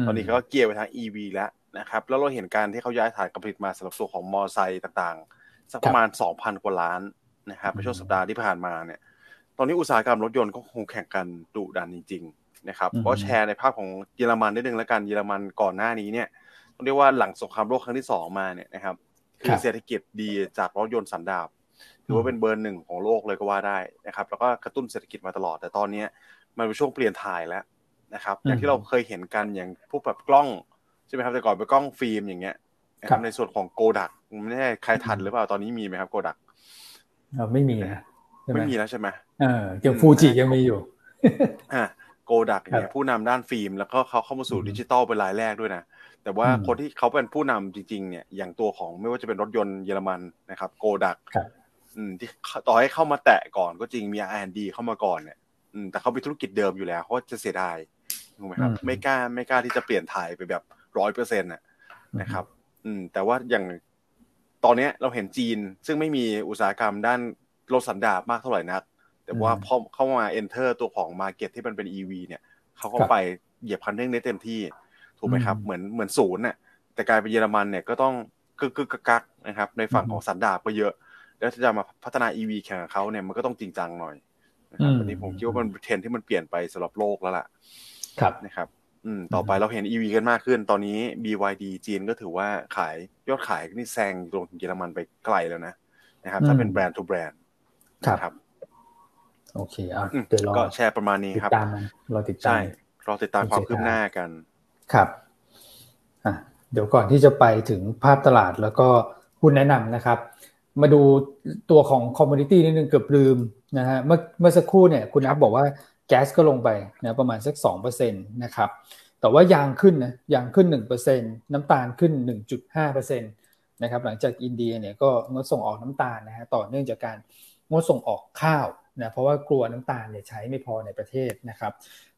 ตอนนี้เขาก็เกียร์ไปทาง EV แล้วนะครับ แล้วเราเห็นการที่เขาย้ายฐานการผลิตมาสำหรับตัวของมอไซค์ต่างๆ สักประมาณ 2,000 กว่าล้านนะครับในช่วงสัปดาห์ที่ผ่านมาเนี่ย ตอนนี้อุตสาหกรรมรถยนต์ก็คงแข่งกันดุดันจริง ๆ นะครับก็แชร์ในภาพของเยอรมันนิดนึงแล้วกันเยอรมันก่อนหน้านี้เนี่ยต้องเรียกว่าหลังสงครามโลกครั้งที่สองมาเนี่ยนะครับคือเศรษฐกิจดีจากรถยนต์สันดาปถือว่าเป็นเบอร์หนึ่งของโลกเลยก็ว่าได้นะครับ แล้วก็กระตุ้นเศรษฐกิจมาตลอด แต่ตอนนี้มันเป็นช่วงเปลี่ยนถ่ายแล้ว นะครับ อย่างที่เราเคยเห็นกันอย่างพวกแบบกล้องใช่ไหมครับแต่ก่อนเป็นกล้องฟิล์มอย่างเงี้ยนะครับในส่วนของโกดักไม่แน่ใครทันหรือเปล่าตอนนี้มีไหมครับโกดักไม่มีนะไม่มีแล้วใช่ไหมเออยังฟูจิยังมีอยู่อ่าโกดักเนี่ยผู้นำด้านฟิล์มแล้วก็เขาเข้ามาสู่ดิจิตอลเป็นรายแรกด้วยนะ แต่ว่าคนที่เขาเป็นผู้นำจริง ๆ เนี่ยอย่างตัวของไม่ว่าจะเป็นรถยนต์เยอรมันนะครับ โกดักอืมที่ต่อให้เข้ามาแตะก่อนก็จริงมี R&D เข้ามาก่อนเนี่ยแต่เขาเป็นธุรกิจเดิมอยู่แล้วเขาจะเสียดาย ถูกไหมครับ ไม่กล้าไม่กล้าที่จะเปลี่ยนถ่ายไปแบบร้อยเปอร์เซ็นต์นะครับ อืม แต่ว่าอย่างตอนนี้เราเห็นจีน ซึ่งไม่มีอุตสาหกรรมด้านรถสันดาปมากเท่าไหร่นัก แต่ว่าพอเข้ามา enter ตัวของมาเก็ตที่มันเป็น EV เนี่ยเขาก็ไปเหยียบคันเร่งได้เต็มที่ ถูกไหมครับ เหมือนเหมือนศูนย์น่ะแต่กลายเป็นเยอรมันเนี่ยก็ต้องกึกกึกกักนะครับ ในฝั่งของสันดาปก็เยอะ แล้วถ้าจะมาพัฒนา EV แข่งกับเขาเนี่ยมันก็ต้องจริงจังหน่อยนะครับอันนี้ผมคิดว่ามันเทรนที่มันเปลี่ยนไปสำหรับโลกแล้วล่ะ ครับนะครับ อืมต่อไปเราเห็น EV กันมากขึ้น ตอนนี้ BYD จีนก็ถือว่าขายยอดขายนี่แซงรถเยอรมันไปไกลแล้วนะนะครับ ถ้าเป็น brand to brand นะครับ โอเคอะเดี๋ยวรอก็แชร์ประมาณนี้ครับตามมันรอติดตามใช่รอติดตามความคืบหน้ากัน ครับอะเดี๋ยวก่อนที่จะไปถึงภาพตลาดแล้วก็หุ้นแนะนำนะครับ มาดูตัวของ commodity นิดนึงเกือบลืมนะฮะเมื่อเมื่อสักครู่เนี่ยคุณอัพบอกว่า แก๊สก็ลงไปนะประมาณสัก2%นะครับแต่ว่ายางขึ้นนะยางขึ้น 1%น้ำตาลขึ้น 1.5%นะครับหลังจากอินเดียเนี่ยก็งดส่งออกน้ำตาลนะฮะต่อเนื่องจากการงดส่งออกข้าวนะเพราะว่ากลัวน้ำตาลเนี่ยใช้ไม่พอในประเทศนะครับ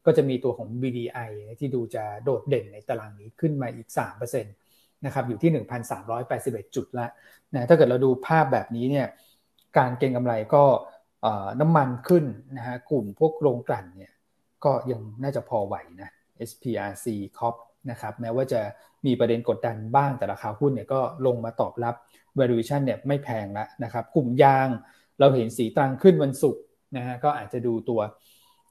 ก็จะมีตัวของ BDI ที่ดูจะโดดเด่นในตารางนี้ขึ้นมาอีก3%นะครับอยู่ที่ 1,381 จุดละนะถ้าเกิดเราดูภาพแบบนี้เนี่ยการเก็งกำไรก็ น้ำมันขึ้นนะฮะกลุ่มพวกโรงกลั่นเนี่ยก็ยังน่าจะพอไหวนะ SPRC COP นะครับแม้ว่าจะมีประเด็นกดดันบ้างแต่ราคาหุ้นเนี่ยก็ลงมาตอบรับ valuation เนี่ยไม่แพงแล้วนะครับกลุ่มยางเราเห็นสีตังขึ้นวันศุกร์นะฮะก็อาจจะดูตัว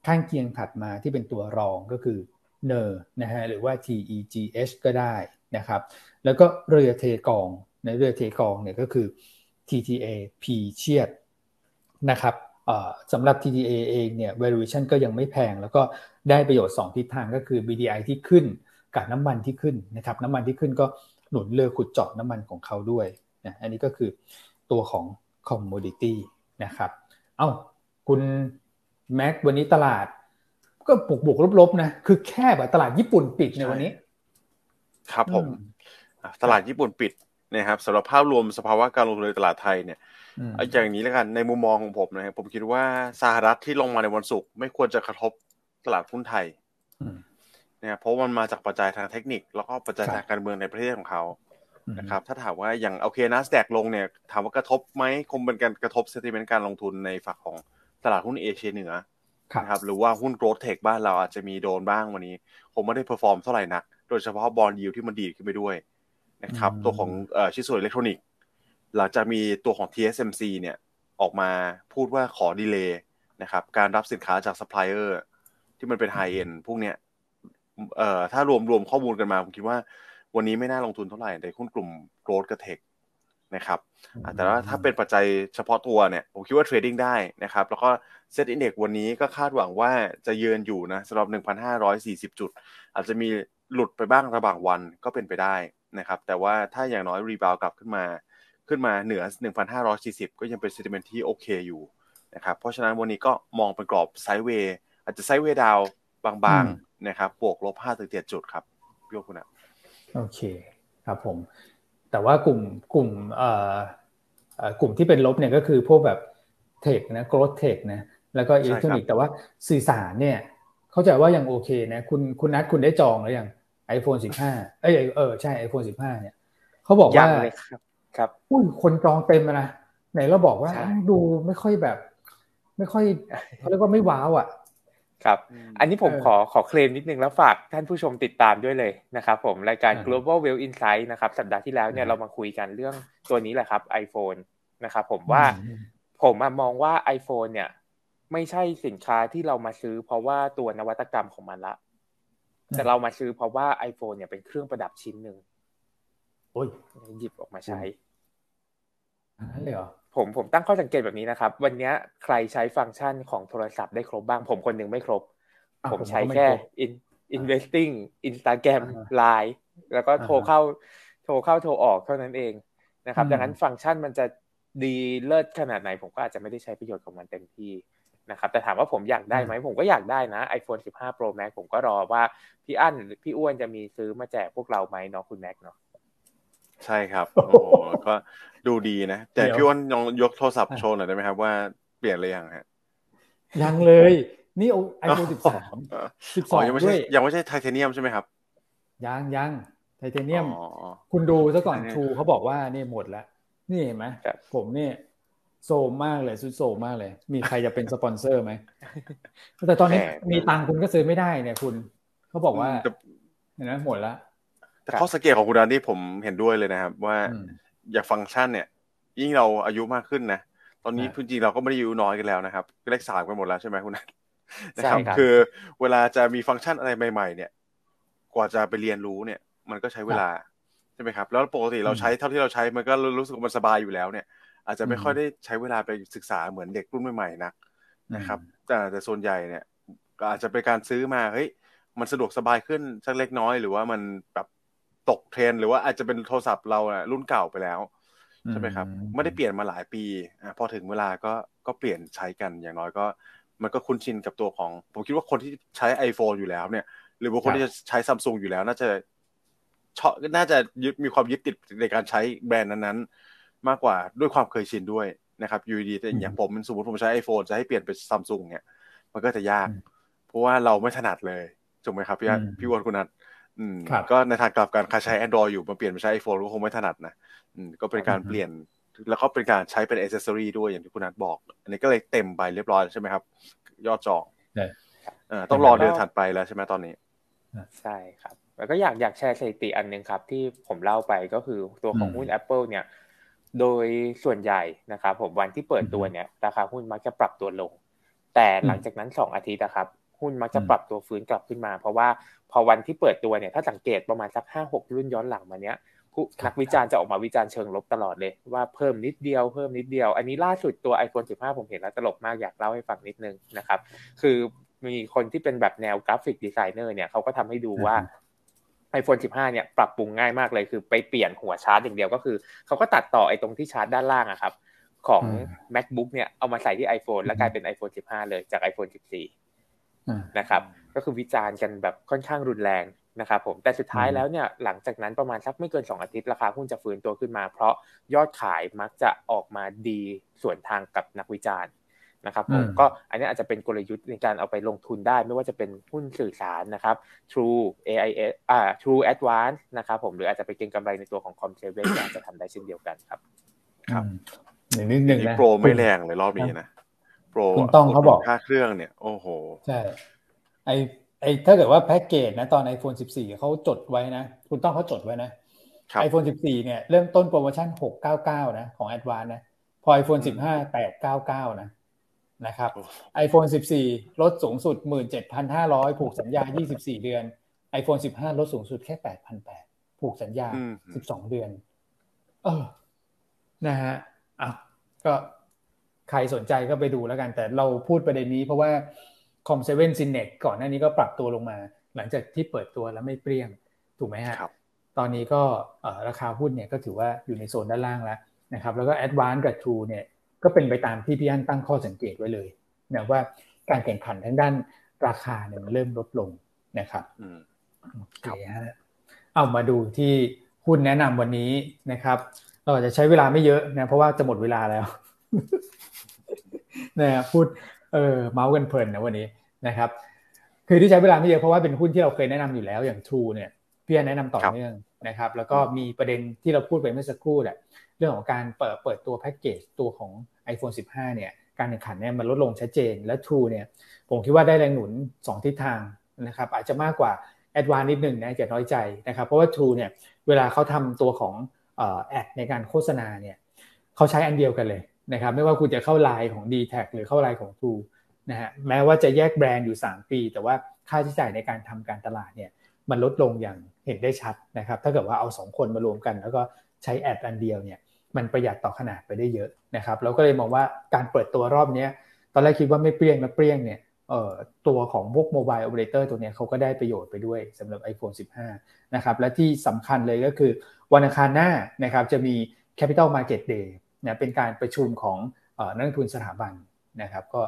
ข้างเคียงถัดมาที่เป็นตัวรองก็คือเนอร์นะฮะหรือว่า TEGH ก็ได้นะครับแล้วก็เรือเทกองในเรือเทกองเนี่ยก็คือ TTA P เชียด นะครับสำหรับ TTA เองเนี่ย valuation ก็ยังไม่แพง แล้วก็ได้ประโยชน์ 2 ทิศทางก็คือ BDI ที่ขึ้นกับน้ำมันที่ขึ้นนะครับน้ำมันที่ขึ้นก็หนุนเรือขุดเจาะน้ำมันของเขาด้วยนะอันนี้ก็คือตัวของ commodity นะครับเอา้าคุณแม็กวันนี้ตลาด ก็บวกบวกลบๆนะคือแค่แบบตลาดญี่ปุ่นปิดในวันนี้ ครับผม ตลาดญี่ปุ่นปิดนะครับสำหรับภาพรวมสภาวะการลงทุนในตลาดไทยเนี่ย อย่างนี้แล้วกันในมุมมองของผมนะครับผมคิดว่าสหรัฐที่ลงมาในวันศุกร์ไม่ควรจะกระทบตลาดหุ้นไทยนะครับเพราะมันมาจากปัจจัยทางเทคนิค แล้วก็ปัจจัยทางการเมืองในประเทศของเขานะครับถ้าถามว่าอย่างโอเคนัสแดกลงเนี่ยถามว่ากระทบไหมคงเป็นการกระทบเซติมเมนต์การลงทุนในฝั่งของตลาดหุ้นเอเชียเหนือนะครับหรือว่าหุ้นโกลด์เทคบ้านเราอาจจะมีโดนบ้างวันนี้ ผมไม่ได้ perform เท่าไหร่นัก โดยเฉพาะ bond yield ที่มันดีขึ้นไปด้วยนะครับตัวของชิ้นส่วนอิเล็กทรอนิกส์ หลังจากมีตัวของ TSMC เนี่ยออกมาพูดว่าขอ delay นะครับการรับสินค้าจากซัพพลายเออร์ที่มันเป็น high-end พวกเนี้ยเอ่อถ้ารวมรวมข้อมูลกันมา ผมคิดว่าวันนี้ไม่น่าลงทุนเท่าไหร่ในหุ้นกลุ่ม growth กับ tech นะครับแต่ว่าถ้าเป็นปัจจัยเฉพาะตัวเนี่ย ผมคิดว่า trading ได้นะครับ แล้วก็SET Index วันนี้ก็คาดหวังว่าจะเยือนอยู่นะสำหรับ 1,540 จุด อาจจะมีหลุดไปบ้างระหว่างวันก็เป็นไปได้นะครับ แต่ว่าถ้าอย่างน้อย rebound กลับขึ้นมา ขึ้นมาเหนือ 1,540 ก็ยังเป็น sentiment ที่โอเคอยู่นะครับ เพราะฉะนั้นวันนี้ก็มองเป็นกรอบ sideway อาจจะ sideway down บางๆนะครับบวกลบ5ถึง7จุดครับพี่โอคุณนะโอเคครับผม แต่ว่ากลุ่มกลุ่มเอ่อกลุ่มที่เป็นลบเนี่ยก็คือพวกแบบเทคนะโกลด์เทคนะแล้วก็อิเล็กทรอนิกส์แต่ว่าสื่อสารเนี่ย เข้าใจว่ายังโอเคนะ คุณคุณนัดคุณได้จองหรือยัง iPhone 15 เอ้ยเออใช่ iPhone 15 เนี่ยเขาบอกว่า ครับครับอุ้ยคนจองเต็มนะไหนเราบอกว่าดูไม่ค่อยแบบ ไม่ค่อยเขาเรียกว่าไม่ว้าวอะ ครับ อันนี้ผมขอขอเคลมนิดนึงแล้วฝากท่านผู้ชมติดตามด้วยเลยนะครับผมรายการ global well insight นะครับ สัปดาห์ที่แล้วเนี่ยเรามาคุยกันเรื่องตัวนี้แหละครับ iPhone นะครับผมว่าผมมองว่า iPhone เนี่ย ไม่ใช่สินค้าที่เรามาซื้อ เพราะว่าตัวนวัตกรรมของมันละ แต่เรามาซื้อเพราะว่า iPhone เนี่ยเป็นเครื่องประดับชิ้นหนึ่งโอ้ยหยิบออกมาใช้ นั่นเลยเหรอผมผมตั้งข้อสังเกตแบบนี้นะครับ วันนี้ใครใช้ฟังก์ชันของโทรศัพท์ได้ครบบ้าง ผมคนหนึ่งไม่ครบ ผมใช้แค่ investing Instagram Line แล้วก็โทรเข้า โทรเข้าโทรออกเท่านั้นเองนะครับ ดังนั้นฟังก์ชันมันจะดีเลิศขนาดไหน ผมก็อาจจะไม่ได้ใช้ประโยชน์ของมันเต็มที่นะครับ แต่ถามว่าผมอยากได้ไหม ผมก็อยากได้นะ iPhone 15 Pro Max ผมก็รอว่าพี่อั้นพี่อ้วนจะมีซื้อมาแจกพวกเราไหมเนาะคุณแม็กเนาะ ใช่ครับ โอ้ก็ดูดีนะ แต่พี่อ้นลองยกโทรศัพท์โชว์หน่อยได้ไหมครับว่าเปลี่ยนเลยยังฮะ ยังเลย นี่ iPhone สิบสองสิบสองยังไม่ใช่ยังไม่ใช่ไทเทเนียมใช่ไหมครับ ยังยังไทเทเนียม คุณดูซะก่อนทูเขาบอกว่านี่หมดแล้ว นี่เห็นไหมผมนี่โทรมมากเลยสุดโทรมมากเลย มีใครจะเป็นสปอนเซอร์ไหม แต่ตอนนี้มีตังคุณก็ซื้อไม่ได้เนี่ยคุณ เขาบอกว่าเห็นไหมหมดแล้ว แต่ข้อสังเกตของคุณดานนี่ผมเห็นด้วยเลยนะครับ ว่าอย่างฟังก์ชันเนี่ย ยิ่งเราอายุมากขึ้นนะตอนนี้พื้นที่เราก็ไม่ได้อายุน้อยกันแล้วนะครับเลขสามกันหมดแล้วใช่ไหมคุณนัทนะครับคือเวลาจะมีฟังก์ชันอะไรใหม่ ๆ เนี่ย กว่าจะไปเรียนรู้เนี่ย มันก็ใช้เวลาใช่ไหมครับ แล้วปกติเราใช้เท่าที่เราใช้มันก็รู้สึกมันสบายอยู่แล้วเนี่ย อาจจะไม่ค่อยได้ใช้เวลาไปศึกษาเหมือนเด็กรุ่นใหม่ๆนักนะครับแต่แต่ส่วนใหญ่เนี่ย ก็อาจจะเป็นการซื้อมาเฮ้ยมันสะดวกสบายขึ้นสักเล็กน้อย หรือว่ามันแบบ ตกเทรนหรือว่าอาจจะเป็นโทรศัพท์เรารุ่นเก่าไปแล้วใช่ไหมครับไม่ได้เปลี่ยนมาหลายปีอพอถึงเวลาก็ก็เปลี่ยนใช้กันอย่างน้อยก็ มันก็คุ้นชินกับตัวของ ผมคิดว่าคนที่ใช้ iPhone อยู่แล้วเนี่ย หรือบุคคลที่จะใช้ซัมซุงอยู่แล้ว น่าจะชอบน่าจะยึดมีความยึดติดในการใช้แบรนด์นั้นๆ มากกว่าด้วยความเคยชินด้วยนะครับยูดีแต่อย่างผมสมมติผมใช้ iPhone จะให้เปลี่ยนเป็นซัมซุงเนี่ย มันก็จะยาก เพราะว่าเราไม่ถนัดเลยถูกไหมครับพี่พี่วอนคุณนัท อืมก็ในทางกลับกันใครใช้ Android อยู่มาเปลี่ยนไปใช้ iPhone ก็คงไม่ถนัดนะอืมก็เป็นการเปลี่ยนแล้วก็เป็นการใช้เป็นอ c เซสซอรีด้วยอย่างที่คุณนัทบอก อันนี้ก็เลยเต็มไปเรียบร้อยใช่ไหมครับ ยอดจองต้องรอเดือนถัดไปแล้วใช่ไหมตอนนี้ ใช่ครับ แล้วก็อยากอยากแชร์สถิติอันนึงครับ ที่ผมเล่าไปก็คือตัวของหุ้น Apple เนี่ย โดยส่วนใหญ่นะครับผมวันที่เปิดตัวเนี่ย ราคาหุ้นมักจะปรับตัวลง แต่หลังจากนั้นสองอาทิตย์นะครับ หุ้นมักจะปรับตัวฟื้นกลับขึ้นมา เพราะว่า พอวันที่เปิดตัวเนี่ยถ้าสังเกตประมาณสักห้าหกรุ่นย้อนหลังมาเนี้ยผู้นักวิจารณ์จะออกมาวิจารณ์เชิงลบตลอดเลย ว่าเพิ่มนิดเดียวเพิ่มนิดเดียว อันนี้ล่าสุดตัว iPhone 15 ผมเห็นแล้วตลกมากอยากเล่าให้ฟังนิดนึงนะครับ คือมีคนที่เป็นแบบแนวกราฟิกดีไซเนอร์เนี่ยเขาก็ทำให้ดูว่า iPhone 15 เนี่ยปรับปรุงง่ายมากเลยคือไปเปลี่ยนหัวชาร์จอย่างเดียวก็คือ เขาก็ตัดต่อไอ้ตรงที่ชาร์จด้านล่างอะครับ ของ macbook เนี่ยเอามาใส่ที่ iPhone แล้วกลายเป็น iPhone 15 เลยจาก iPhone 14 นะครับ ก็คือวิจารณ์กันแบบค่อนข้างรุนแรงนะครับผมแต่สุดท้ายแล้วเนี่ยหลังจากนั้นประมาณสักไม่เกิน 2 อาทิตย์ราคาหุ้นจะฟื้นตัวขึ้นมา เพราะยอดขายมักจะออกมาดีส่วนทางกับนักวิจารณ์นะครับผมก็อันนี้อาจจะเป็นกลยุทธ์ในการเอาไปลงทุนได้ ไม่ว่าจะเป็นหุ้นสื่อสารนะครับ True AIS อ่า True Advance นะครับผมหรืออาจจะไปเก็งกำไรในตัวของ Com7 อาจจะทำได้เช่นเดียวกันครับ ครับนิดนึงนะโปรไม่แรงเลยรอบนี้นะ โปรคุณต้องเขาบอกค่าเครื่องเนี่ย โอ้โห ใช่ไอไอถ้าเกิดว่าแพ็กเกจนะตอน iPhone 14 เขาจดไว้นะ คุณต้องเขาจดไว้นะไอโฟน14 เนี่ย เริ่มต้นโปรโมชั่น 699 นะ ของ Advance นะ พอ iPhone 15 899 นะนะครับ iPhone 14 ลดสูงสุด 17,500 ผูกสัญญา 24 เดือน iPhone 15 ลดสูงสุดแค่ 8,800 ผูกสัญญา 12 เดือน เออ นะฮะอะก็ ใครสนใจก็ไปดูแล้วกัน แต่เราพูดประเด็นนี้เพราะว่าคอมเซเว่นซินเน็กก่อนหน้านี้ก็ปรับตัวลงมา หลังจากที่เปิดตัวแล้วไม่เปรี้ยง ถูกไหมฮะตอนนี้ก็ราคาหุ้นเนี่ยก็ถือว่าอยู่ในโซนด้านล่างแล้วนะครับแล้วก็ a d v a n c e กับ True เนี่ยก็เป็นไปตามที่พี่อันตั้งข้อสังเกตไว้เลยนะว่าการแข่งขันทั้งด้านราคาเนี่ยมันเริ่มลดลงนะครับโอเคฮะเอามาดูที่หุ้นแนะนำวันนี้นะครับเราจะใช้เวลาไม่เยอะนะเพราะว่าจะหมดเวลาแล้ว นะพูดเออเมาส์กันเพลินนะวันนี้นะครับ คือที่ใช้เวลาไม่เยอะเพราะว่าเป็นหุ้นที่เราเคยแนะนำอยู่แล้วอย่าง True เนี่ยพี่แนะนำต่อเนื่องนะครับ แล้วก็มีประเด็นที่เราพูดไปเมื่อสักครู่แหละเรื่องของการเปิดเปิดตัวแพ็กเกจตัวของ iPhone 15 เนี่ย การแข่งขันเนี่ยมันลดลงชัดเจนและ True เนี่ย ผมคิดว่าได้แรงหนุน 2 ทิศทางนะครับ อาจจะมากกว่า a d v a n c e นิดหนึ่งนะจะน้อยใจนะครับ เพราะว่า True เนี่ยเวลาเขาทำตัวของแอดในการโฆษณาเนี่ยเขาใช้อันเดียวกันเลย นะครับไม่ว่าคุณจะเข้าไลน์ของ d t แทหรือเข้าไลน์ของ True นะฮะแม้ว่าจะแยกแบรนด์อยู่ 3 ปี แต่ว่าค่าใช้จ่ายในการทำการตลาดเนี่ยมันลดลงอย่างเห็นได้ชัดนะครับถ้าเกิดว่าเอา 2 คนมารวมกัน แล้วก็ใช้แอดอันเดียวเนี่ยมันประหยัดต่อขนาดไปได้เยอะนะครับเราก็เลยมองว่าการเปิดตัวรอบนี้ตอนแรกคิดว่าไม่เปรี้ยงนะเปรี้ยงเนี่ยตัวของพวกโมบายโอเปอเรเตอร์ตัวนี้เขาก็ได้ประโยชน์ไปด้วยสำหรับ iPhone 15 นะครับ และที่สำคัญเลยก็คือวันอังคารหน้านะครับจะมี Capital Market Day นะเป็นการประชุมของนักทุนสถาบันนะครับ ก็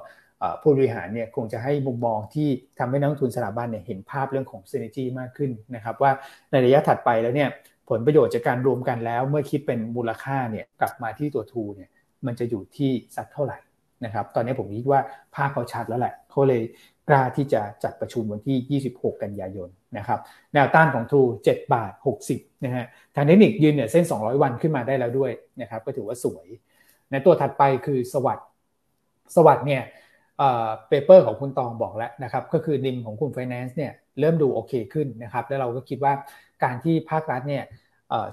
ผู้บริหารเนี่ยคงจะให้มุมมองที่ทำให้นักทุนสถาบันเนี่ยเห็นภาพเรื่องของ synergy มากขึ้นนะครับ ว่าในระยะถัดไปแล้วเนี่ยผลประโยชน์จากการรวมกันแล้วเมื่อคิดเป็นมูลค่าเนี่ยกลับมาที่ตัวทูเนี่ยมันจะอยู่ที่สักเท่าไหร่นะครับ ตอนนี้ผมคิดว่าภาพเขาชัดแล้วแหละเขาเลย กล้าที่จะจัดประชุมวันที่ 26 กันยายนนะครับแนวต้านของ True 7บาท 60นะฮะทางเทคนิคยืนเนี่ยเส้น 200 วันขึ้นมาได้แล้วด้วยนะครับก็ถือว่าสวยในตัวถัดไปคือสวัสด์SAWAD เนี่ย paper ของคุณตองบอกแล้วนะครับก็คือ NIM ของกลุณไฟแนนซ์เนี่ยเริ่มดูโอเคขึ้นนะครับแล้วเราก็คิดว่าการที่ภาครัฐเนี่ย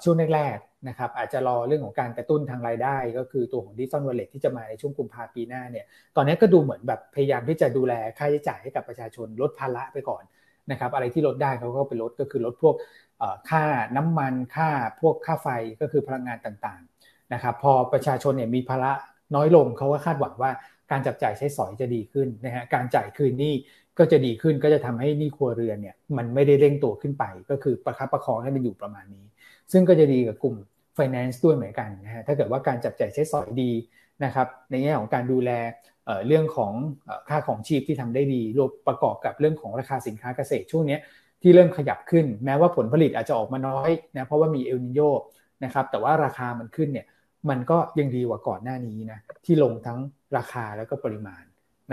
ช่วงแรก นะครับอาจจะรอเรื่องของการกระตุ้นทางรายได้ ก็คือตัวของ digital wallet ที่จะมาในช่วงกุมภาปีหน้าเนี่ยตอนนี้ก็ดูเหมือนแบบพยายามที่จะดูแลค่าใช้จ่ายให้กับประชาชนลดภาระไปก่อนนะครับอะไรที่ลดได้เขาก็ไปลดก็คือลดพวกค่าน้ำมันค่าพวกค่าไฟก็คือพลังงานต่างๆนะครับพอประชาชนเนี่ยมีภาระน้อยลงเขาก็คาดหวังว่าการจับจ่ายใช้สอยจะดีขึ้นนะฮะการจ่ายคืนนี้ก็จะดีขึ้นก็จะทำให้นี่ครัวเรือนเนี่ยมันไม่ได้เร่งตัวขึ้นไป ก็คือประคับประคองให้มันอยู่ประมาณนี้ ซึ่งก็จะดีกับกลุ่ม finance ด้วยเหมือนกันนะฮะถ้าเกิดว่าการจับจ่ายใช้สอยดีนะครับในแง่ของการดูแลเรื่องของค่าของชีพที่ทำได้ดีรวมประกอบกับเรื่องของราคาสินค้าเกษตรช่วงนี้ที่เริ่มขยับขึ้น แม้ว่าผลผลิตอาจจะออกมาน้อยนะเพราะว่ามีเอลนีโญนะครับแต่ว่าราคามันขึ้นเนี่ยมันก็ยังดีกว่าก่อนหน้านี้นะที่ลงทั้งราคาแล้วก็ปริมาณ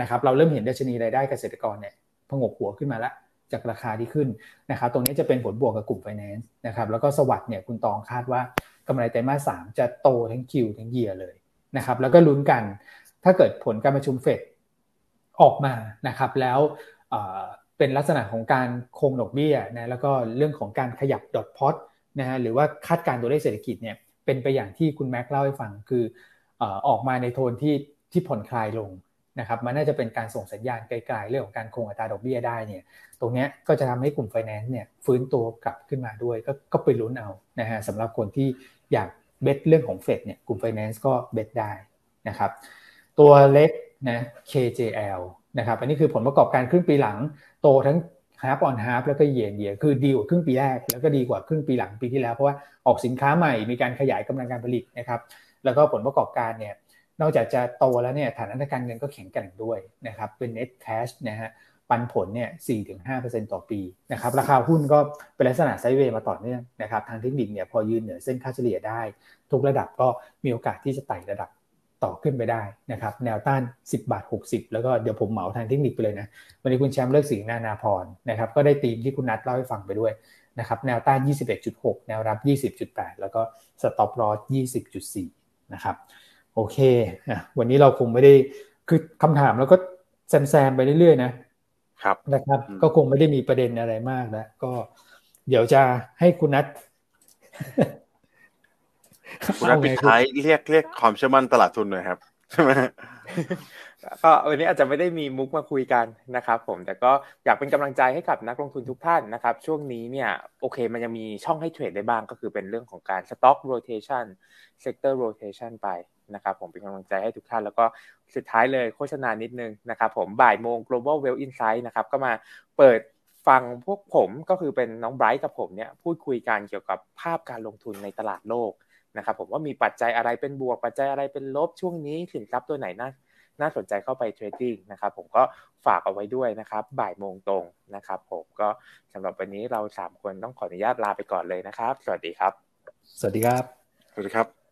นะครับเราเริ่มเห็นดัชนีรายได้เกษตรกรเนี่ยผงกหัวขึ้นมาแล้ว จากราคาที่ขึ้นนะครับ ตรงนี้จะเป็นผลบวกกับกลุ่มไฟแนนซ์นะครับ แล้วก็ SAWAD เนี่ยคุณตองคาดว่ากำไรไตรมาสสามจะโตทั้ง Q ทั้ง year เลยนะครับ แล้วก็ลุ้นกัน ถ้าเกิดผลการประชุมเฟดออกมานะครับ แล้วเป็นลักษณะของการคงดอกเบี้ยนะแล้วก็เรื่องของการขยับดอทพอตนะฮะหรือว่าคาดการตัวเลขเศรษฐกิจเนี่ยเป็นไปอย่างที่คุณแม็กเล่าให้ฟังคือออกมาในโทนที่ที่ผ่อนคลายลง นะครับมันน่าจะเป็นการส่งสัญญาณไกลๆเรื่องของการคงอัตราดอกเบี้ยได้เนี่ยตรงนี้ก็จะทำให้กลุ่มไฟแนนซ์เนี่ยฟื้นตัวกลับขึ้นมาด้วยก็ก็ไปลุ้นเอานะฮะสำหรับคนที่อยากเบสเรื่องของเฟดเนี่ยกลุ่มไฟแนนซ์ก็เบสได้นะครับตัวเล็กนะ KJL นะครับอันนี้คือผลประกอบการครึ่งปีหลังโตทั้ง half on half แล้วก็เยียนเยียคือดีกว่าครึ่งปีแรก แล้วก็ดีกว่าครึ่งปีหลังปีที่แล้ว เพราะว่าออกสินค้าใหม่มีการขยายกำลังการผลิตนะครับแล้วก็ผลประกอบการเนี่ย นอกจากจะโตแล้วเนี่ยฐานะทางการเงินก็แข็งแกร่งด้วยนะครับเป็น net cash นะฮะปันผลเนี่ย 4-5%ต่อปีนะครับ ราคาหุ้นก็เป็นลักษณะไซด์เวย์มาต่อเนื่องนะครับ ทางเทคนิคเนี่ยพอยืนเหนือเส้นค่าเฉลี่ยได้ ทุกระดับก็มีโอกาสที่จะไต่ระดับต่อขึ้นไปได้นะครับ แนวต้าน 10 บาท 60 แล้วก็เดี๋ยวผมเหมาทางเทคนิคไปเลยนะ วันนี้คุณแชมป์เลิกสิงนานาพรนะครับ ก็ได้ตีมที่คุณนัทเล่าให้ฟังไปด้วยนะครับ แนวต้าน 21.6 แนวรับ 20.8 แล้วก็สต็อปลอส20.4 นะครับ โอเควันนี้เราคงไม่ได้คือคำถามแล้วก็แซมๆไปเรื่อยๆนะครับนะครับ ก็คงไม่ได้มีประเด็นอะไรมากแล้วก็เดี๋ยวจะให้คุณนัทคุณนัทปิดท้ายเรียกเรียกความเชื่อมั่นตลาดทุนหน่อยครับใช่ไหมก็วันนี้อาจจะไม่ได้มีมุกมาคุยกันนะครับผมแต่ก็อยากเป็นกำลังใจให้กับนักลงทุนทุกท่านนะครับ ช่วงนี้เนี่ยโอเคมันยังมีช่องให้เทรดได้บ้างก็คือเป็นเรื่องของการ stock rotation sector rotation ไป นะครับผมเป็นกำลังใจให้ทุกท่าน แล้วก็สุดท้ายเลยโฆษณานิดนึงนะครับผมบ่ายโมง global wealth insight นะครับก็มาเปิดฟังพวกผมก็คือเป็นน้องไบรท์กับผมเนี่ยพูดคุยกันเกี่ยวกับภาพการลงทุนในตลาดโลกนะครับผมว่ามีปัจจัยอะไรเป็นบวกปัจจัยอะไรเป็นลบช่วงนี้สินทรัพย์ตัวไหนน่าน่าสนใจเข้าไปเทรดดิ้งนะครับผมก็ฝากเอาไว้ด้วยนะครับ บ่ายโมงตรงนะครับผมก็สำหรับวันนี้เราสามคนต้องขออนุญาตลาไปก่อนเลยนะครับ สวัสดีครับ สวัสดีครับ สวัสดีครับ